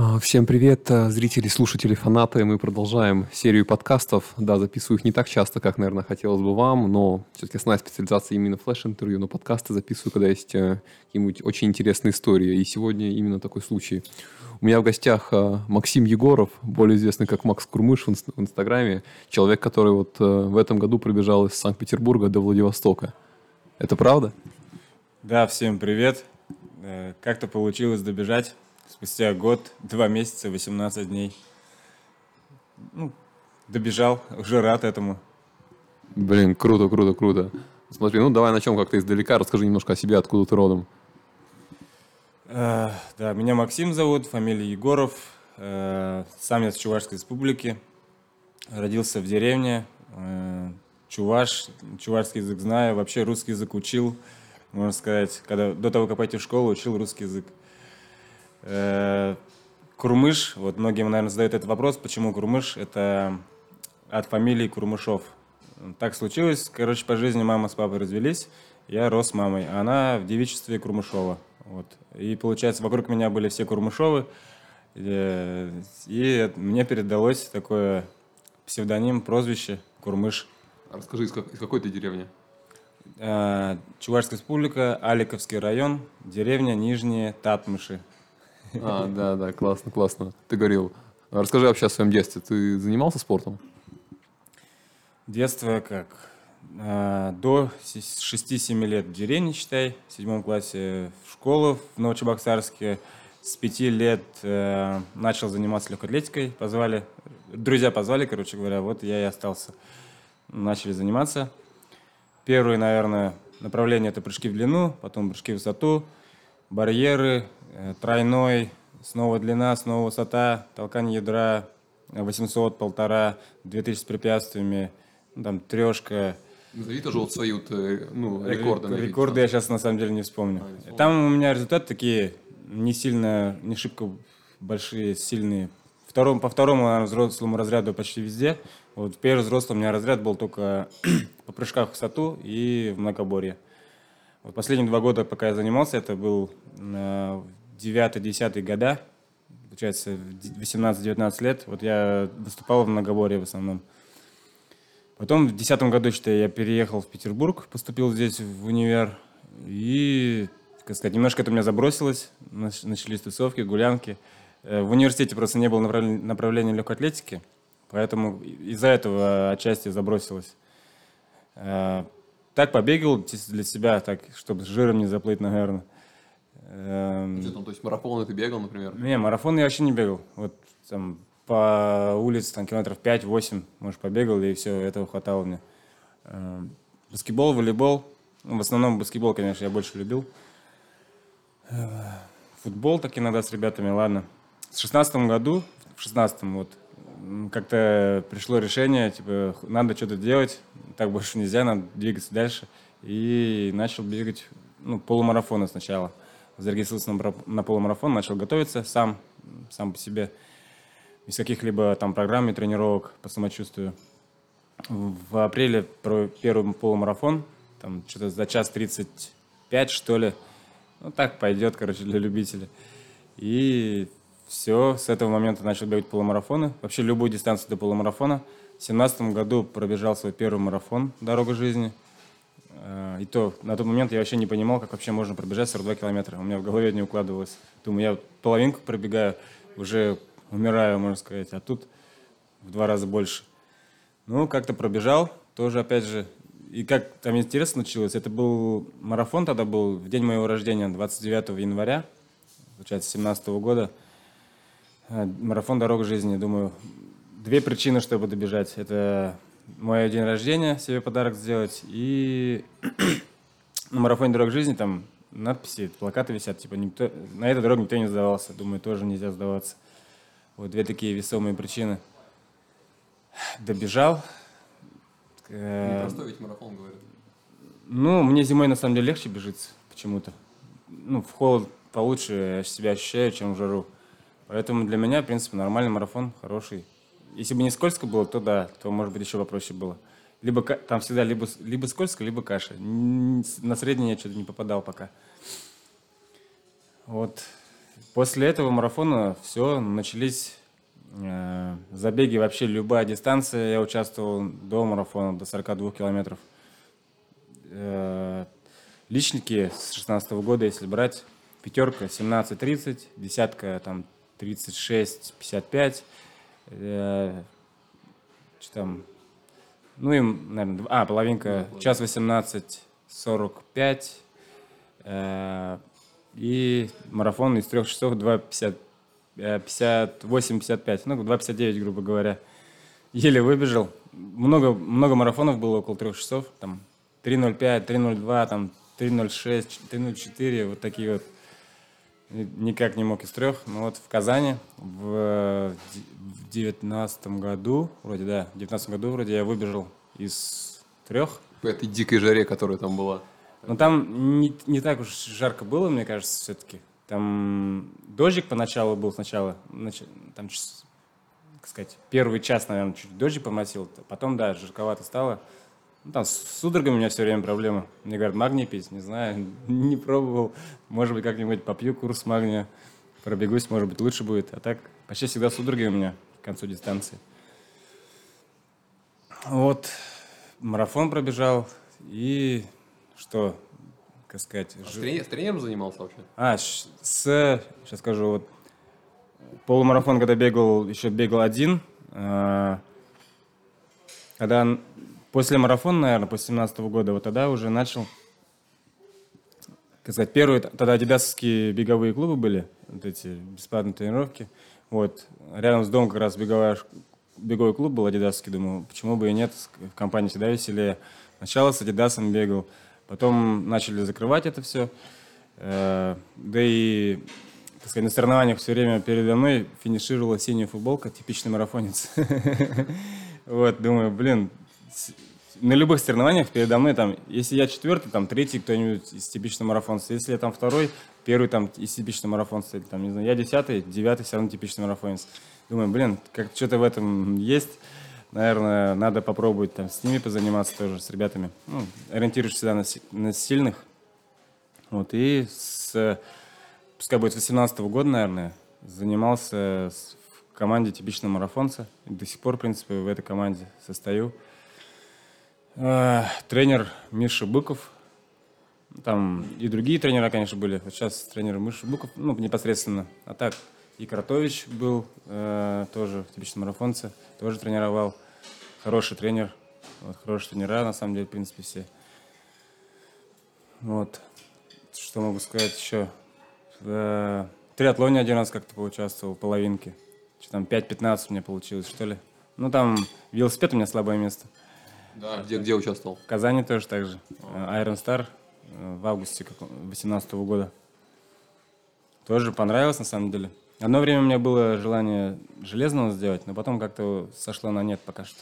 А, всем привет, а, зрители, слушатели, фанаты. Мы продолжаем серию подкастов. Да, записываю их не так часто, как, наверное, хотелось бы вам, но все-таки основная специализация именно флеш-интервью, но подкасты записываю, когда есть э, какие-нибудь очень интересные истории. И сегодня именно такой случай. У меня в гостях а, Максим Егоров, более известный как Макс Курмыш в Инстаграме. Человек, который вот э, в этом году пробежал из Санкт-Петербурга до Владивостока. Это правда? Да, всем привет. Э, как-то получилось добежать спустя год, два месяца, 18 дней. Ну, добежал, уже рад этому. Блин, круто, круто, круто. Смотри, ну давай начнем как-то издалека. Расскажи немножко о себе, откуда ты родом. Э, да, меня Максим зовут, фамилия Егоров. Э, сам я с Чувашской республики. Родился в деревне. Э, чуваш, чувашский язык знаю. Вообще русский язык учил, можно сказать. Когда, до того, как пойти в школу, учил русский язык. Э, Курмыш, вот многим, наверное, задают этот вопрос, почему Курмыш? Это от фамилии Курмышов. Так случилось, короче, по жизни мама с папой развелись, я рос с мамой, а она в девичестве Курмышова. Вот. И получается, вокруг меня были все Курмышовы. И, и мне передалось такое псевдоним, прозвище Курмыш. Расскажи, из, из какой ты деревни? Э, Чувашская республика, Аликовский район, деревня Нижние Татмыши. А, да, да, классно, классно. Ты говорил. Расскажи вообще о своем детстве. Ты занимался спортом? Детство как? А, до 6-7 лет в деревне, считай, в седьмом классе в школу в Новочебоксарске. С пяти лет э, начал заниматься легкой атлетикой, позвали, друзья позвали, короче говоря, вот я и остался. Начали заниматься. Первое, наверное, направление – это прыжки в длину, потом прыжки в высоту, барьеры, тройной, снова длина, снова высота, толкание ядра, 800, полтора, 2000 с препятствиями, ну, там трешка, Назови тоже вот свои вот, э, ну, рекорды. Рекорды я сейчас на самом деле не вспомню. А, Там у меня результаты такие не сильно, не шибко большие, сильные. Втором, по второму наверное, взрослому разряду почти везде. Вот в первый взрослый у меня разряд был только по прыжках в высоту и в многоборье. Вот последние два года, пока я занимался, это был 9-10 э, года, получается, 18-19 лет. Вот я выступал в многоборье в основном. Потом в 2010 году, считай, я переехал в Петербург, поступил здесь в универ. И, как сказать, немножко это меня забросилось. Начались тусовки, гулянки. Э, в университете просто не было направления легкой атлетики, поэтому из-за этого отчасти забросилось. Э, так побегал для себя, так, чтобы с жиром не заплыть, наверное. Эм... Где там, то есть марафоны ты бегал, например? Не, марафоны я вообще не бегал. Вот там по улице там километров 5-8, может, побегал, и все, этого хватало мне. Эм, баскетбол, волейбол. Ну, в основном баскетбол, конечно, я больше любил. Э, футбол так иногда с ребятами, ладно. В шестнадцатом году, в шестнадцатом вот, как-то пришло решение, типа, надо что-то делать, так больше нельзя, надо двигаться дальше. И начал бегать, ну, полумарафоны сначала. Зарегистрировался на, полумарафон, начал готовиться сам, сам по себе без каких-либо там программ и тренировок по самочувствию. В апреле про первый полумарафон, там что-то за час 35, что ли. Ну, так пойдет, короче, для любителей. И все, с этого момента начал бегать полумарафоны. Вообще любую дистанцию до полумарафона. В семнадцатом году пробежал свой первый марафон «Дорога жизни». Э, и то, на тот момент я вообще не понимал, как вообще можно пробежать 42 километра. У меня в голове не укладывалось. Думаю, я половинку пробегаю, уже умираю, можно сказать, а тут в два раза больше. Ну, как-то пробежал, тоже, опять же, и как там интересно случилось, это был марафон тогда был в день моего рождения, 29 января, получается, 17 года. Э, марафон «Дорога жизни», думаю, две причины, чтобы добежать. Это мой день рождения, себе подарок сделать, и на марафоне «Дорога жизни» там надписи, плакаты висят, типа, никто, на этой дороге никто не сдавался. Думаю, тоже нельзя сдаваться. Вот две такие весомые причины. Добежал. Непростой ведь марафон, говорят. Ну, мне зимой на самом деле легче бежится почему-то. Ну, в холод получше себя ощущаю, чем в жару. Поэтому для меня, в принципе, нормальный марафон, хороший. Если бы не скользко было, то да, то, может быть, еще попроще было. Либо там всегда либо, либо скользко, либо каша. На средний я что-то не попадал пока. Вот. после этого марафона все, начались э, забеги, вообще любая дистанция. Я участвовал до марафона, до 42 километров. Э, личники с 16 года, если брать, пятерка 17-30, десятка там 36-55, э, что там, ну и, наверное, а, половинка, час 18 45, э, и марафон из трех часов 2.50, 58-55, э, ну, 2.59, грубо говоря. Еле выбежал. Много, много марафонов было около трех часов, там 3.05, 3.02, там 3.06, 3.04, вот такие вот. Никак не мог из трех. Но вот в Казани в девятнадцатом году, вроде, да, в девятнадцатом году вроде я выбежал из трех. По этой дикой жаре, которая там была. Но там не, не так уж жарко было, мне кажется, все-таки. Там дождик поначалу был сначала, там, как сказать, первый час, наверное, чуть дождик помосил, потом, да, жарковато стало. Ну, там с судорогами у меня все время проблемы. Мне говорят, магний пить, не знаю, не пробовал. Может быть, как-нибудь попью курс магния, пробегусь, может быть, лучше будет. А так, почти всегда судороги у меня к концу дистанции. Вот, марафон пробежал, и что, как сказать... А с, тренер, с тренером занимался вообще? А, с, сейчас скажу, вот полумарафон, когда бегал, еще бегал один, э, когда после марафона, наверное, после 17 года, вот тогда уже начал, как сказать, первые, тогда адидасовские беговые клубы были, вот эти бесплатные тренировки, вот, рядом с домом как раз беговая, беговой клуб был адидасовский, думаю, почему бы и нет, в компании всегда веселее. Сначала с адидасом бегал, Потом начали закрывать это все. Э, да и так сказать, на соревнованиях все время передо мной финишировала синяя футболка, типичный марафонец. Вот, думаю, блин, на любых соревнованиях передо мной, там, если я четвертый, там, третий кто-нибудь из типичного марафонца. Если я там второй, первый там из типичного марафонца. Там, не знаю, я десятый, девятый все равно типичный марафонец. Думаю, блин, как что-то в этом есть наверное, надо попробовать там с ними позаниматься тоже, с ребятами. Ну, ориентируешься всегда на, на сильных. Вот, и с, пускай будет с 18 -го года, наверное, занимался в команде типичного марафонца. До сих пор, в принципе, в этой команде состою. Э, тренер Миша Быков. Там и другие тренера, конечно, были. Вот сейчас тренер Миша Быков, ну, непосредственно. А так, и Кратович был э, тоже типичный марафонце, тоже тренировал. Хороший тренер, вот, хорошие тренера, на самом деле, в принципе, все. Вот. Что могу сказать еще? В триатлоне один раз как-то поучаствовал, половинки. Что там, 5-15 у меня получилось, что ли. Ну, там велосипед у меня слабое место. Да, где, где участвовал? В Казани тоже так же. Iron Star э, в августе 2018 года. Тоже понравилось, на самом деле. Одно время у меня было желание железного сделать, но потом как-то сошло на нет пока что.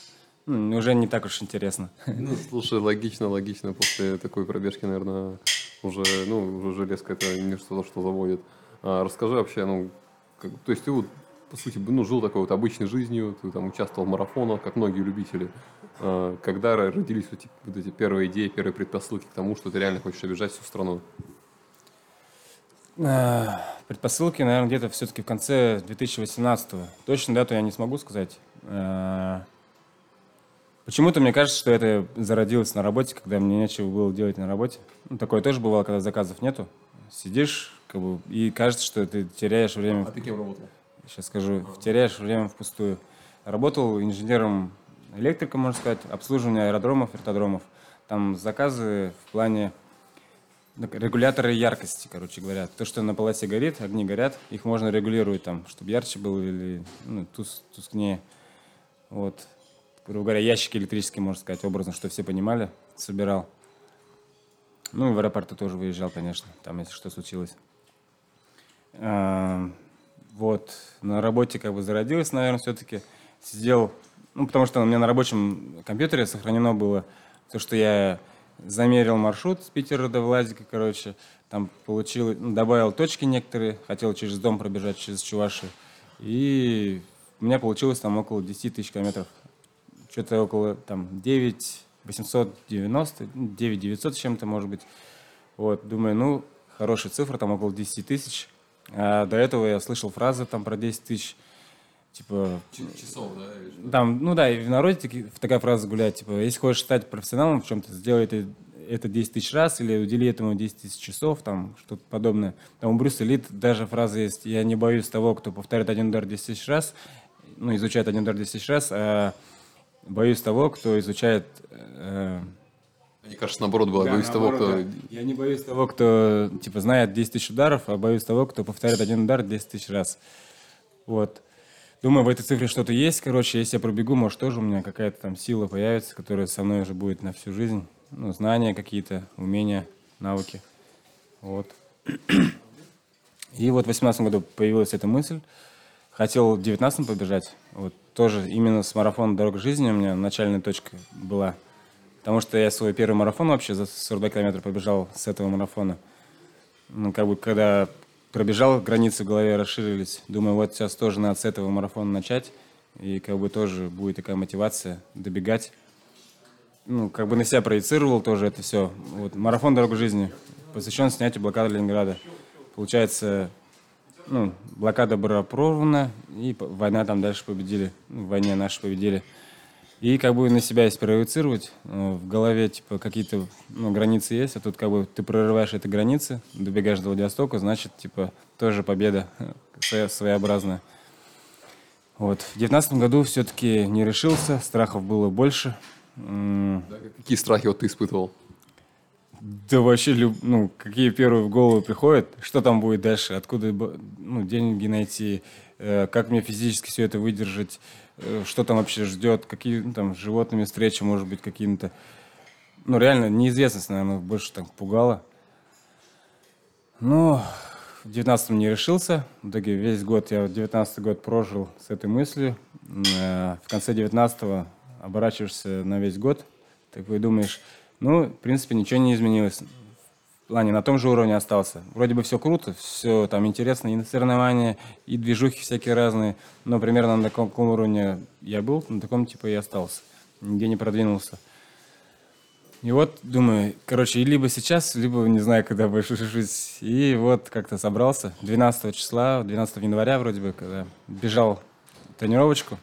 Ну, уже не так уж интересно. Ну, слушай, логично, логично. После такой пробежки, наверное, уже, ну, уже железка это не что-то, что заводит. А, расскажи вообще, ну, как, то есть ты вот, по сути, ну, жил такой вот обычной жизнью, ты там участвовал в марафонах, как многие любители. А, когда родились вот, вот эти первые идеи, первые предпосылки к тому, что ты реально хочешь обижать всю страну? А, предпосылки, наверное, где-то все-таки в конце 2018-го. Точно дату я не смогу сказать. А, почему-то мне кажется, что это зародилось на работе, когда мне нечего было делать на работе. Ну, такое тоже бывало, когда заказов нету. Сидишь, как бы, и кажется, что ты теряешь время. А ты кем работал? Сейчас скажу. Теряешь время впустую. Работал инженером электриком, можно сказать, обслуживание аэродромов, вертодромов. Там заказы в плане регуляторы яркости, короче говоря. То, что на полосе горит, огни горят, их можно регулировать там, чтобы ярче было или ну, тус, тускнее. Вот. Грубо говоря, ящики электрические, можно сказать, образно, что все понимали, собирал. Ну и в аэропорту тоже выезжал, конечно, там, если что случилось. Вот. На работе как бы зародилось, наверное, все-таки. Сидел, ну, потому что у меня на рабочем компьютере сохранено было то, что я замерил маршрут с Питера до Владика, короче, там получил, ну, добавил точки некоторые, хотел через дом пробежать, через Чуваши, и у меня получилось там около 10 тысяч километров. Что-то около там 9 890, 9 900 с чем-то, может быть. Вот, думаю, ну, хорошая цифра, там около 10 тысяч. А до этого я слышал фразы там про 10 тысяч, типа... Часов, да? Там, ну да, и в народе такая фраза гуляет, типа, если хочешь стать профессионалом в чем-то, сделай это, это 10 тысяч раз или удели этому 10 тысяч часов, там, что-то подобное. Там у Брюса Лид даже фраза есть, я не боюсь того, кто повторяет один удар 10 тысяч раз, ну, изучает один удар 10 тысяч раз, а боюсь того, кто изучает... э, Мне кажется, наоборот было. да, Боюсь того, наоборот, кто... да. Я не боюсь того, кто, типа, знает 10 тысяч ударов, а боюсь того, кто повторяет один удар 10 тысяч раз. Вот. Думаю, в этой цифре что-то есть. Короче, если я пробегу, может, тоже у меня какая-то там сила появится, которая со мной уже будет на всю жизнь. Ну, знания какие-то, умения, навыки. Вот. И вот в 2018 году появилась эта мысль. Хотел в 19 побежать. Вот тоже именно с марафона «Дорога жизни» у меня начальная точка была. Потому что я свой первый марафон вообще за 42 километра побежал с этого марафона. Ну, как бы, когда пробежал, границы в голове расширились. Думаю, вот сейчас тоже надо с этого марафона начать. И как бы тоже будет такая мотивация добегать. Ну, как бы на себя проецировал тоже это все. Вот, марафон «Дорога жизни» посвящен снятию блокады Ленинграда. Получается, ну, блокада была прорвана, и война там дальше победили. Ну, в войне наши победили. И как бы на себя если проецировать, э, в голове типа какие-то ну, границы есть, а тут как бы ты прорываешь эти границы, добегаешь до Владивостока, значит, типа, тоже победа своя- своеобразная. Вот. В девятнадцатом году все-таки не решился, страхов было больше. Да, Какие страхи вот ты испытывал? Да вообще, люб- ну, какие первые в голову приходят, что там будет дальше, откуда ну, деньги найти, э, как мне физически все это выдержать, э, что там вообще ждет, какие ну, там животными встречи, может быть, какими-то. Ну, реально, неизвестность, наверное, больше так пугала. Но в девятнадцатом не решился. В итоге весь год, я девятнадцатый год прожил с этой мыслью. Э, В конце девятнадцатого оборачиваешься на весь год, такой думаешь, ну, в принципе, ничего не изменилось. В плане на том же уровне остался. Вроде бы все круто, все там интересно, и соревнования, и движухи всякие разные, но примерно на таком уровне я был, на таком типа и остался. Нигде не продвинулся. И вот думаю, короче, либо сейчас, либо не знаю, когда больше решусь. И вот как-то собрался. 12 числа, 12 января вроде бы, когда бежал тренировочку,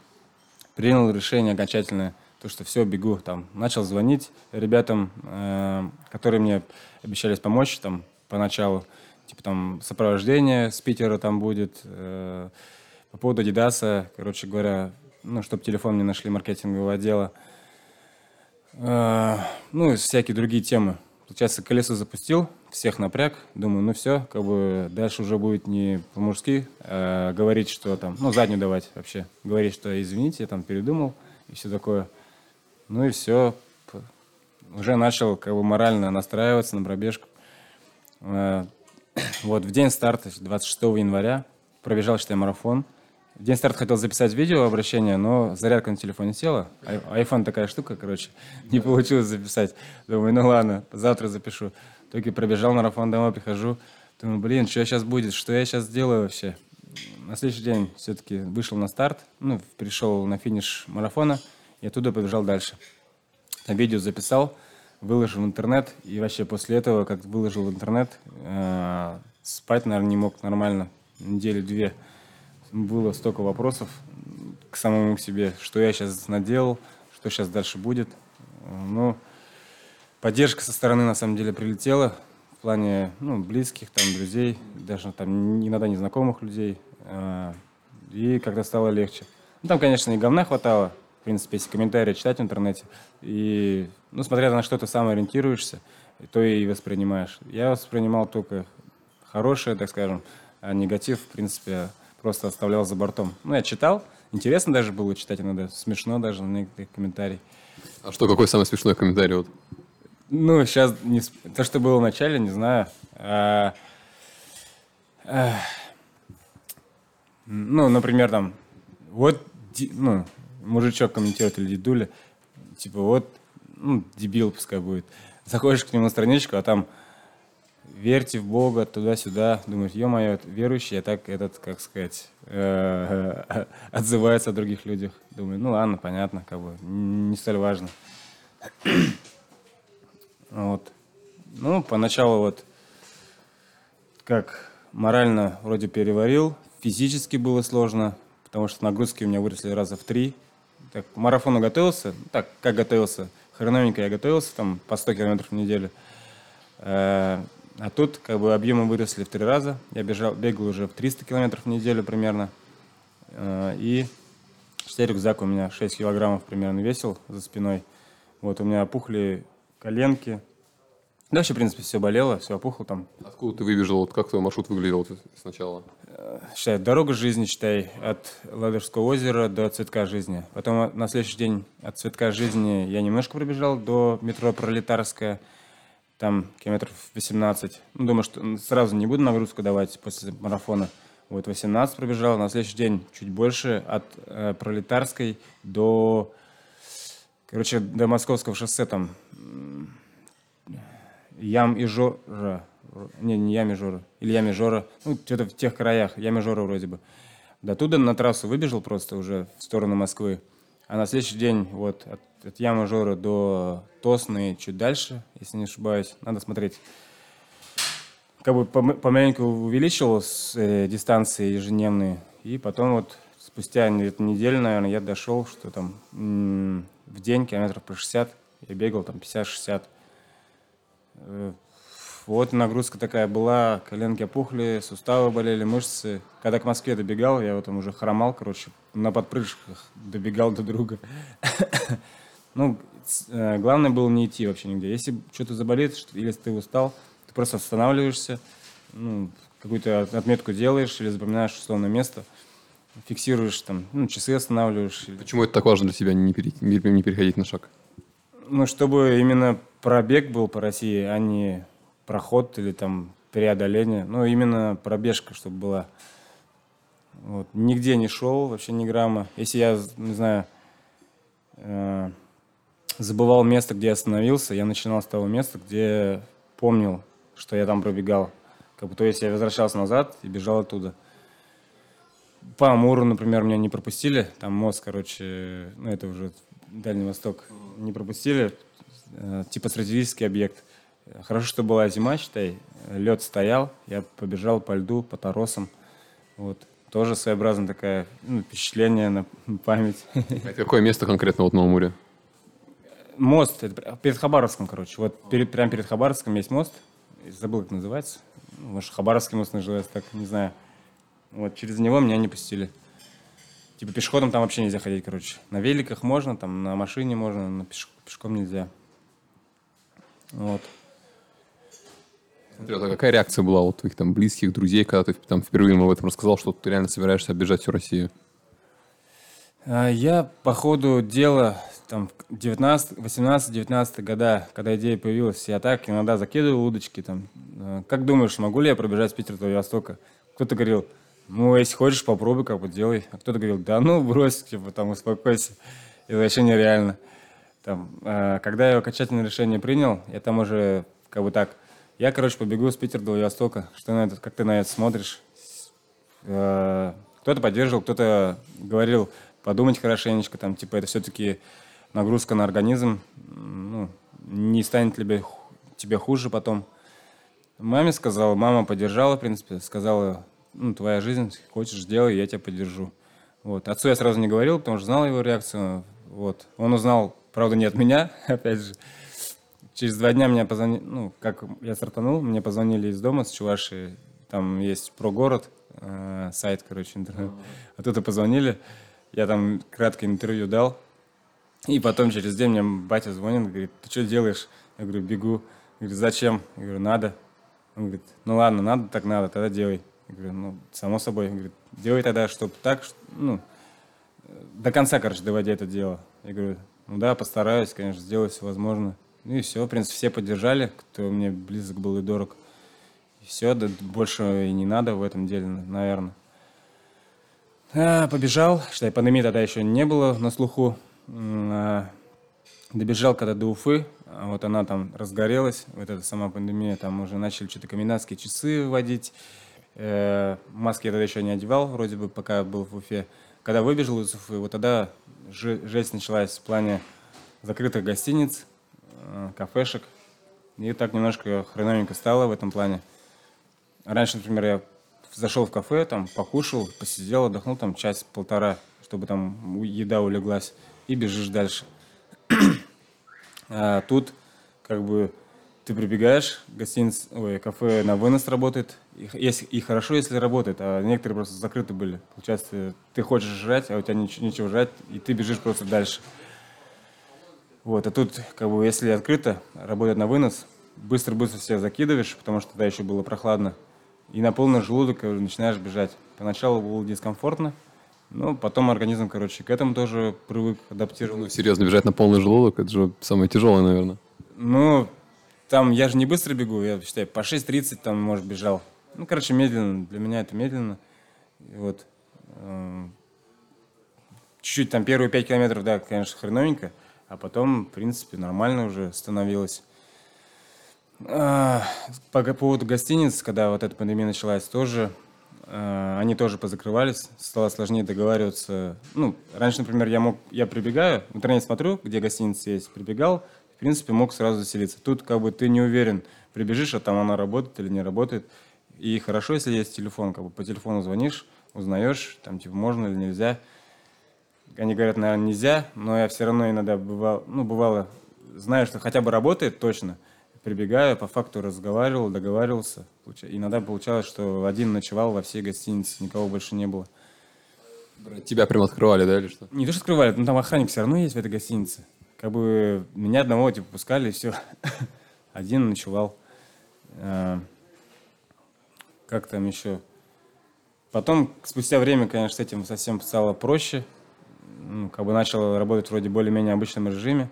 принял решение окончательное, то, что все, бегу. Там, начал звонить ребятам, э, которые мне обещались помочь там поначалу. Типа там сопровождение с Питера там будет. э, по поводу Адидаса, короче говоря, ну, чтобы телефон не нашли маркетингового отдела. Э, ну, и всякие другие темы. Получается, колесо запустил, всех напряг. Думаю, ну все, как бы дальше уже будет не по-мужски а говорить, что там, ну, заднюю давать вообще. Говорить, что извините, я там передумал и все такое. Ну и все. Уже начал как бы морально настраиваться на пробежку. Э, Вот в день старта, 26 января, пробежал, считай, марафон. В день старта хотел записать видео обращение, но зарядка на телефоне села. Ай- Айфон такая штука, короче, не получилось записать. Думаю, ну ладно, завтра запишу. Только пробежал марафон, домой прихожу. Думаю, блин, что сейчас будет, что я сейчас сделаю вообще? На следующий день все-таки вышел на старт, ну, пришел на финиш марафона и оттуда побежал дальше. Там видео записал, выложил в интернет, и вообще после этого, как выложил в интернет, э, спать, наверное, не мог нормально недели две. Было столько вопросов к самому себе, что я сейчас наделал, что сейчас дальше будет. Э, Ну, поддержка со стороны, на самом деле, прилетела в плане ну, близких, там, друзей, даже там иногда незнакомых людей. Э, И как-то стало легче. Ну, там, конечно, и говна хватало, в принципе, если комментарии читать в интернете. И, ну, смотря на что ты сам ориентируешься, то и воспринимаешь. Я воспринимал только хорошее, так скажем, а негатив, в принципе, просто оставлял за бортом. Ну, я читал, интересно даже было читать иногда, смешно даже на некоторых комментариях. А что, какой самый смешной комментарий? Вот? Ну, сейчас не то, что было в начале, не знаю. А, эх. ну, например, там, вот, ну, мужичок комментирует или дедуля, типа, вот, ну, дебил пускай будет. Заходишь к нему на страничку, а там верьте в Бога, туда-сюда. Думаешь, ё-моё, верующий, а так этот, как сказать, э, отзывается о других людях. Думаю, ну ладно, понятно, как бы, не столь важно. Вот. Ну, поначалу вот как морально вроде переварил, физически было сложно, потому что нагрузки у меня выросли раза в три. Так, к марафону готовился, так, как готовился, хреновенько я готовился, там, по 100 километров в неделю. Э, а тут, как бы, объемы выросли в три раза. Я бежал, бегал уже в 300 километров в неделю примерно. Э, и теперь рюкзак у меня 6 килограммов примерно весил за спиной. Вот, у меня опухли коленки, Дальше, в принципе, все болело, все опухло там. Откуда ты выбежал? Вот как твой маршрут выглядел сначала? Считай, дорога жизни, считай, от Ладожского озера до Цветка жизни. Потом на следующий день от Цветка жизни я немножко пробежал до метро Пролетарская. Там километров 18. Ну, думаю, что сразу не буду нагрузку давать после марафона. Вот 18 пробежал. На следующий день чуть больше от э, Пролетарской до... Короче, до Московского шоссе там Ям и Жора. Не, не Ям и Жора. Или Ям и Жора. Ну, что-то в тех краях. Ям и Жора вроде бы. До туда на трассу выбежал просто уже в сторону Москвы. А на следующий день вот от, от Ямы Жора до Тосны чуть дальше, если не ошибаюсь. Надо смотреть. Как бы помаленьку увеличил с, э, дистанции ежедневные. И потом вот спустя неделю, наверное, я дошел, что там в день километров по 60. Я бегал там 50-60. Вот нагрузка такая была, коленки опухли, суставы болели, мышцы. Когда к Москве добегал, я вот там уже хромал, короче, на подпрыжках добегал до друга. Ну, э, главное было не идти вообще нигде. Если что-то заболит, или ты устал, ты просто останавливаешься, ну, какую-то отметку делаешь или запоминаешь условное место, фиксируешь там, ну, часы останавливаешь. Почему это так важно для тебя, не, переходить на шаг? Ну, чтобы именно пробег был по России, а не проход или там преодоление. Ну, именно пробежка, чтобы была. Вот. Нигде не шел, вообще ни грамма. Если я, не знаю, э, забывал место, где я остановился, я начинал с того места, где помнил, что я там пробегал. Как бы, то есть я возвращался назад и бежал оттуда. По Амуру, например, меня не пропустили. Там мост, короче, ну это уже Дальний Восток. Не пропустили. Э, типа стратегический объект. Хорошо, что была зима, считай, лед стоял, я побежал по льду, по торосам. Вот. Тоже своеобразная такая ну, впечатление на память. Это какое место конкретно вот на Амуре? Мост, это перед Хабаровском, короче. Вот перед, прямо перед Хабаровском есть мост. Забыл, как называется. Может, Хабаровский мост называется, так, не знаю. Вот, через него меня не пустили. Типа пешеходом там вообще нельзя ходить, короче. На великах можно, там на машине можно, на пеш... пешком нельзя. Вот. Смотри, а какая реакция была у твоих там близких, друзей, когда ты там впервые ему об этом рассказал, что ты реально собираешься оббежать всю Россию? А, я по ходу дела там 19, 18-19 года, когда идея появилась, я так иногда закидывал удочки там. А, как думаешь, могу ли я пробежать с Питера до Владивостока? Кто-то говорил, ну, если хочешь, попробуй, как бы делай. А кто-то говорил, да ну, брось, типа, там, успокойся. Это вообще нереально. Там, когда я окончательное решение принял, я там уже как бы так, я, короче, побегу с Питера до Владивостока. Что на это, как ты на это смотришь? Э, кто-то поддерживал, кто-то говорил, подумать хорошенечко, там, типа, это все-таки нагрузка на организм, ну, не станет ли тебе хуже потом. Маме сказала, мама поддержала, в принципе, сказала, ну, твоя жизнь, хочешь, делай, я тебя поддержу. Вот. Отцу я сразу не говорил, потому что знал его реакцию. Вот. Он узнал Правда, не от меня, опять же. Через два дня мне позвонили, ну, как я стартанул, мне позвонили из дома, с Чуваши. Там есть про город, э, сайт, короче, интернет. Оттуда позвонили, я там краткое интервью дал. И потом через день мне батя звонит, говорит, ты что делаешь? Я говорю, бегу. Говорит, зачем? Я говорю, надо. Он говорит, ну ладно, надо, так надо, тогда делай. Я говорю, ну, само собой. Он говорит, делай тогда, чтобы так, ну, до конца, короче, доводи это дело. Я говорю, ну да, постараюсь, конечно, сделать все возможное. Ну и все, в принципе, все поддержали, кто мне близок был и дорог. И все, да, больше и не надо в этом деле, наверное. А, побежал, считай, пандемии тогда еще не было на слуху. А, добежал когда до Уфы, а вот она там разгорелась, вот эта сама пандемия, там уже начали что-то комендантские часы вводить. Э, маски я тогда еще не одевал, вроде бы, пока был в Уфе. Когда выбежал из Уфы, вот тогда жесть началась в плане закрытых гостиниц, кафешек. И так немножко хреновенько стало в этом плане. Раньше, например, я зашел в кафе, там покушал, посидел, отдохнул там час-полтора, чтобы там еда улеглась, и бежишь дальше. а тут как бы ты прибегаешь, гостиница, ой, кафе на вынос работает, и, и хорошо, если работает, а некоторые просто закрыты были. Получается, ты хочешь жрать, а у тебя ничего, ничего жрать, и ты бежишь просто дальше. Вот, а тут, как бы, если открыто, работает на вынос, быстро-быстро себя закидываешь, потому что тогда еще было прохладно, и на полный желудок бы, начинаешь бежать. Поначалу было дискомфортно, но потом организм, короче, к этому тоже привык, адаптировал. Ну, серьезно, бежать на полный желудок, это же самое тяжелое, наверное. Ну, там я же не быстро бегу, я считаю, по 6.30 там, может, бежал. Ну, короче, медленно. Для меня это медленно. И вот. Э, чуть-чуть там первые 5 километров, да, конечно, хреновенько. А потом, в принципе, нормально уже становилось. А, по поводу гостиниц, когда вот эта пандемия началась, тоже э, они тоже позакрывались, стало сложнее договариваться. Ну, раньше, например, я мог, я прибегаю, в интернете смотрю, где гостиница есть, прибегал, в принципе, мог сразу заселиться. Тут как бы ты не уверен, прибежишь, а там она работает или не работает. И хорошо, если есть телефон, как бы по телефону звонишь, узнаешь, там типа можно или нельзя. Они говорят, наверное, нельзя, но я все равно иногда бывал, ну, бывало, знаю, что хотя бы работает точно, прибегаю, по факту разговаривал, договаривался. Иногда получалось, что один ночевал во всей гостинице, никого больше не было. Тебя прям открывали, да, или что? Не то, что открывали, но там охранник все равно есть в этой гостинице. Как бы меня одного типа пускали, и все. Один ночевал. А, как там еще? Потом, спустя время, конечно, с этим совсем стало проще. Ну, как бы начал работать вроде более-менее обычном режиме.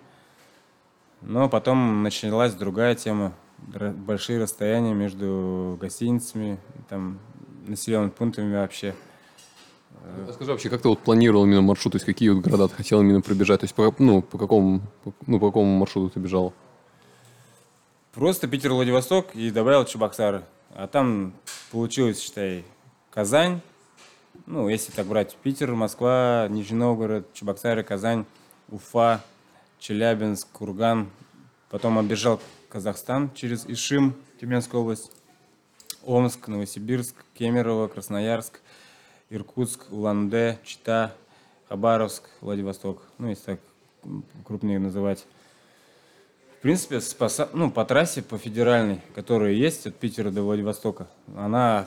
Но потом началась другая тема. Большие расстояния между гостиницами, там, населенными пунктами вообще. А скажи вообще, как ты вот планировал именно маршрут, то есть какие вот города ты хотел именно пробежать, то есть по, ну, по какому, ну, по какому маршруту ты бежал? Просто Питер-Владивосток и добавил Чебоксары. А там получилось, считай, Казань, ну, если так брать, Питер, Москва, Нижний Новгород, Чебоксары, Казань, Уфа, Челябинск, Курган. Потом обежал Казахстан через Ишим, Тюменская область, Омск, Новосибирск, Кемерово, Красноярск, Иркутск, Улан-Удэ, Чита, Хабаровск, Владивосток. Ну, если так крупнее называть. В принципе, по, ну, по трассе, по федеральной, которая есть от Питера до Владивостока, она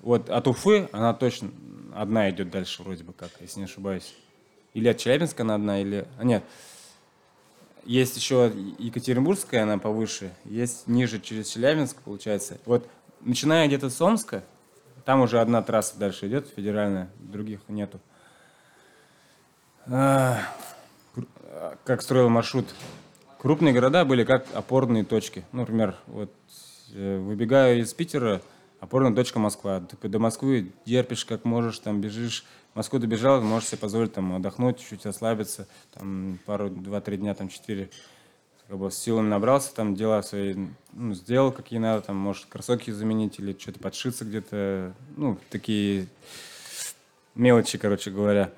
вот от Уфы, она точно одна идет дальше вроде бы как, если не ошибаюсь. Или от Челябинска она одна, или... А, нет, есть еще Екатеринбургская, она повыше, есть ниже через Челябинск, получается. Вот начиная где-то с Омска, там уже одна трасса дальше идет, федеральная, других нету. А, как строил маршрут? Крупные города были как опорные точки. Ну, например, вот э, выбегаю из Питера, опорная точка Москва. Ты до Москвы терпишь как можешь, там бежишь. В Москву добежал, можешь себе позволить там отдохнуть, чуть расслабиться, там пару, два-три дня, там четыре. Как бы с силами набрался, там дела свои ну, сделал, какие надо, там, может, кроссовки заменить или что-то подшиться где-то. Ну, такие мелочи, короче говоря.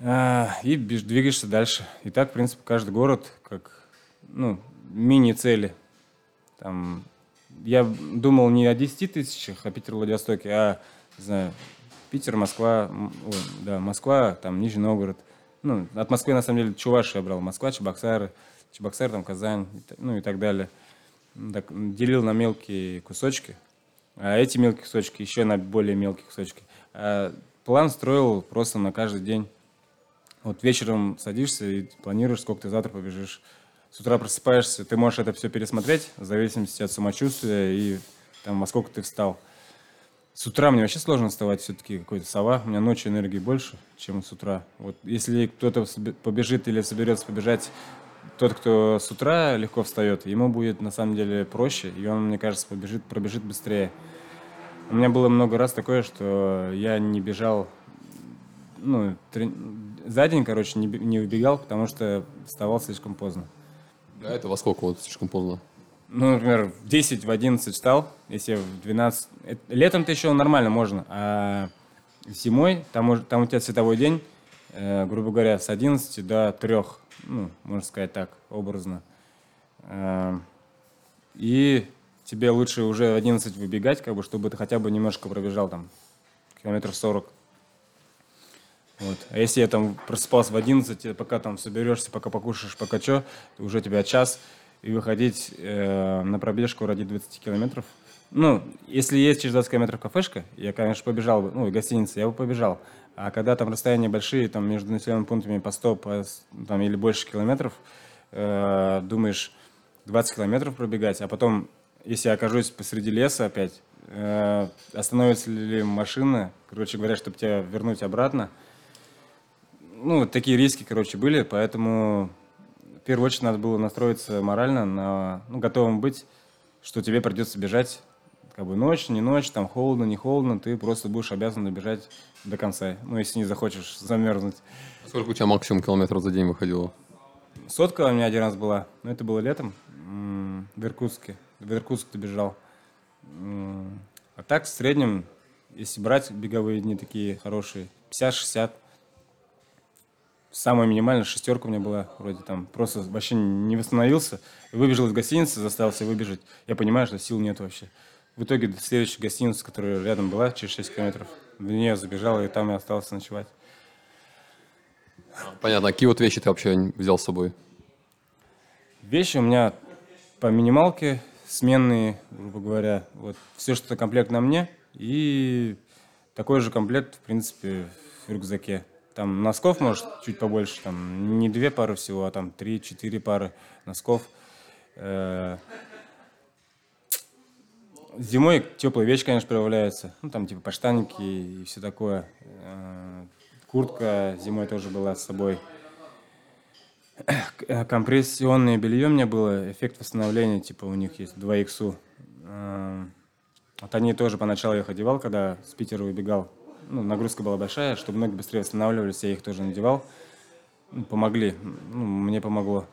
А, и двигаешься дальше. И так, в принципе, каждый город как ну, мини-цели. Там я думал не о 10 тысячах, о Питер-Владивостоке, а, не знаю, Питер, Москва, о, да, Москва, там, Нижний Новгород. Ну, от Москвы, на самом деле, Чуваши я брал. Москва, Чебоксары, Чебоксары, там, Казань, ну и так далее. Так, делил на мелкие кусочки, а эти мелкие кусочки еще на более мелкие кусочки. А план строил просто на каждый день. Вот вечером садишься и планируешь, сколько ты завтра побежишь с утра просыпаешься, ты можешь это все пересмотреть в зависимости от самочувствия и там, во сколько ты встал. С утра мне вообще сложно вставать, все-таки какой-то сова. У меня ночью энергии больше, чем с утра. Вот если кто-то побежит или соберется побежать, тот, кто с утра легко встает, ему будет на самом деле проще, и он, мне кажется, побежит, пробежит быстрее. У меня было много раз такое, что я не бежал, ну, трени... за день, короче, не, не убегал, потому что вставал слишком поздно. А это во сколько вот слишком поздно? Ну, например, в 10, в 11 встал, если в 12... Летом-то еще нормально можно, а зимой, там, там у тебя световой день, э, грубо говоря, с 11 до 3, ну, можно сказать так, образно. Э, и тебе лучше уже в 11 выбегать, как бы, чтобы ты хотя бы немножко пробежал там километров 40. Вот. А если я там просыпался в 11, пока там соберешься, пока покушаешь, пока что, уже тебя час, и выходить э, на пробежку ради 20 километров. Ну, если есть через 20 километров кафешка, я, конечно, побежал бы, ну, гостиница, я бы побежал. А когда там расстояния большие, там между населенными пунктами по 100 по, там, или больше километров, э, думаешь, 20 километров пробегать, а потом, если я окажусь посреди леса опять, э, остановится ли машина, короче говоря, чтобы тебя вернуть обратно. Ну, такие риски, короче, были, поэтому в первую очередь надо было настроиться морально, на, ну, готовым быть, что тебе придется бежать как бы ночь, не ночь, там холодно, не холодно, ты просто будешь обязан добежать до конца. Ну, если не захочешь замерзнуть. Сколько у тебя максимум километров за день выходило? Сотка у меня один раз была, но это было летом в Иркутске. В Иркутск бежал. А так, в среднем, если брать беговые дни такие хорошие, 50-60. Самая минимальная шестерка у меня была, вроде там, просто вообще не восстановился. Выбежал из гостиницы, заставил себя выбежать. Я понимаю, что сил нет вообще. В итоге следующая гостиница, которая рядом была, через 6 километров, в нее забежал, и там я остался ночевать. Понятно. А какие вот вещи ты вообще взял с собой? Вещи у меня по минималке, сменные, грубо говоря. Вот все, что комплект на мне. И такой же комплект, в принципе, в рюкзаке. Там носков, может, чуть побольше. Там не две пары всего, а там три-четыре пары носков. Э, Зимой теплые вещи, конечно, проявляются. Ну, там, типа, поштанники и все такое. Э, куртка зимой тоже была с собой. Компрессионное белье у меня было, эффект восстановления, типа, у них есть 2 иксу. Э, вот они тоже поначалу их одевал, когда с Питера выбегал. Ну, нагрузка была большая, чтобы ноги быстрее восстанавливались, я их тоже надевал. Ну, помогли, ну, мне помогло.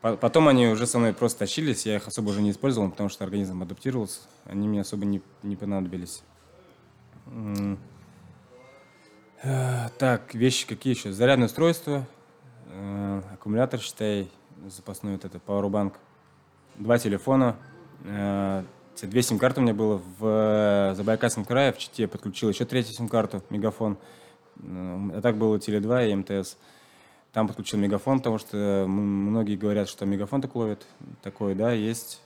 Потом они уже со мной просто тащились, я их особо уже не использовал, потому что организм адаптировался, они мне особо не, не понадобились. Э, так, вещи какие еще? Зарядное устройство, э, аккумулятор, считай, запасной вот это, Powerbank, два телефона, э, две сим-карты у меня было в Забайкальском крае, в Чите подключил еще третью сим-карту, Мегафон, а так было Теле2 и МТС. Там подключил мегафон, потому что многие говорят, что мегафон так ловит. Такое, да, есть.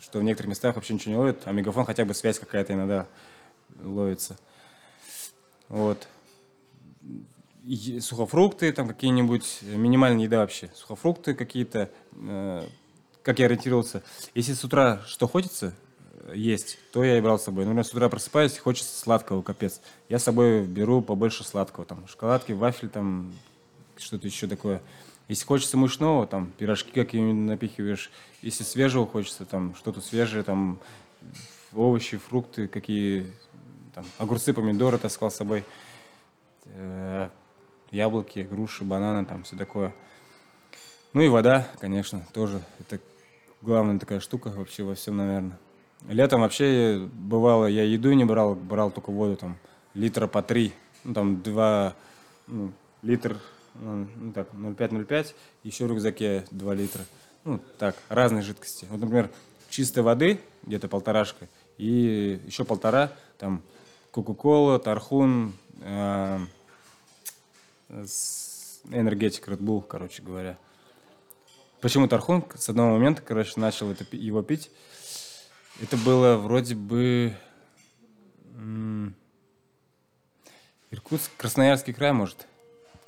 Что в некоторых местах вообще ничего не ловит, а мегафон хотя бы связь какая-то иногда ловится. Вот. Сухофрукты, там какие-нибудь, минимальная еда вообще. Сухофрукты какие-то, э, как я ориентировался. Если с утра что хочется э, есть, то я и брал с собой. Например, с утра просыпаюсь, хочется сладкого, капец. Я с собой беру побольше сладкого. Там шоколадки, вафель, там что-то еще такое. Если хочется мышного, там, пирожки какие-нибудь напихиваешь. Если свежего хочется, там, что-то свежее, там, овощи, фрукты, какие, там, огурцы, помидоры таскал с собой. Э, яблоки, груши, бананы, там, все такое. Ну и вода, конечно, тоже. Это главная такая штука вообще во всем, наверное. Летом вообще бывало, я еду не брал, брал только воду, там, литра по три. Ну, там, два, ну, литр ну, ну так, 0,5-0,5, еще в рюкзаке 2 литра. Ну, так, разные жидкости. Вот, например, чистой воды, где-то полторашка, и еще полтора, там, Кока-Кола, Тархун, э, энергетик Red Bull, короче говоря. Почему Тархун? С одного момента, короче, начал это, его пить. Это было вроде бы... Иркутск, Красноярский край, может.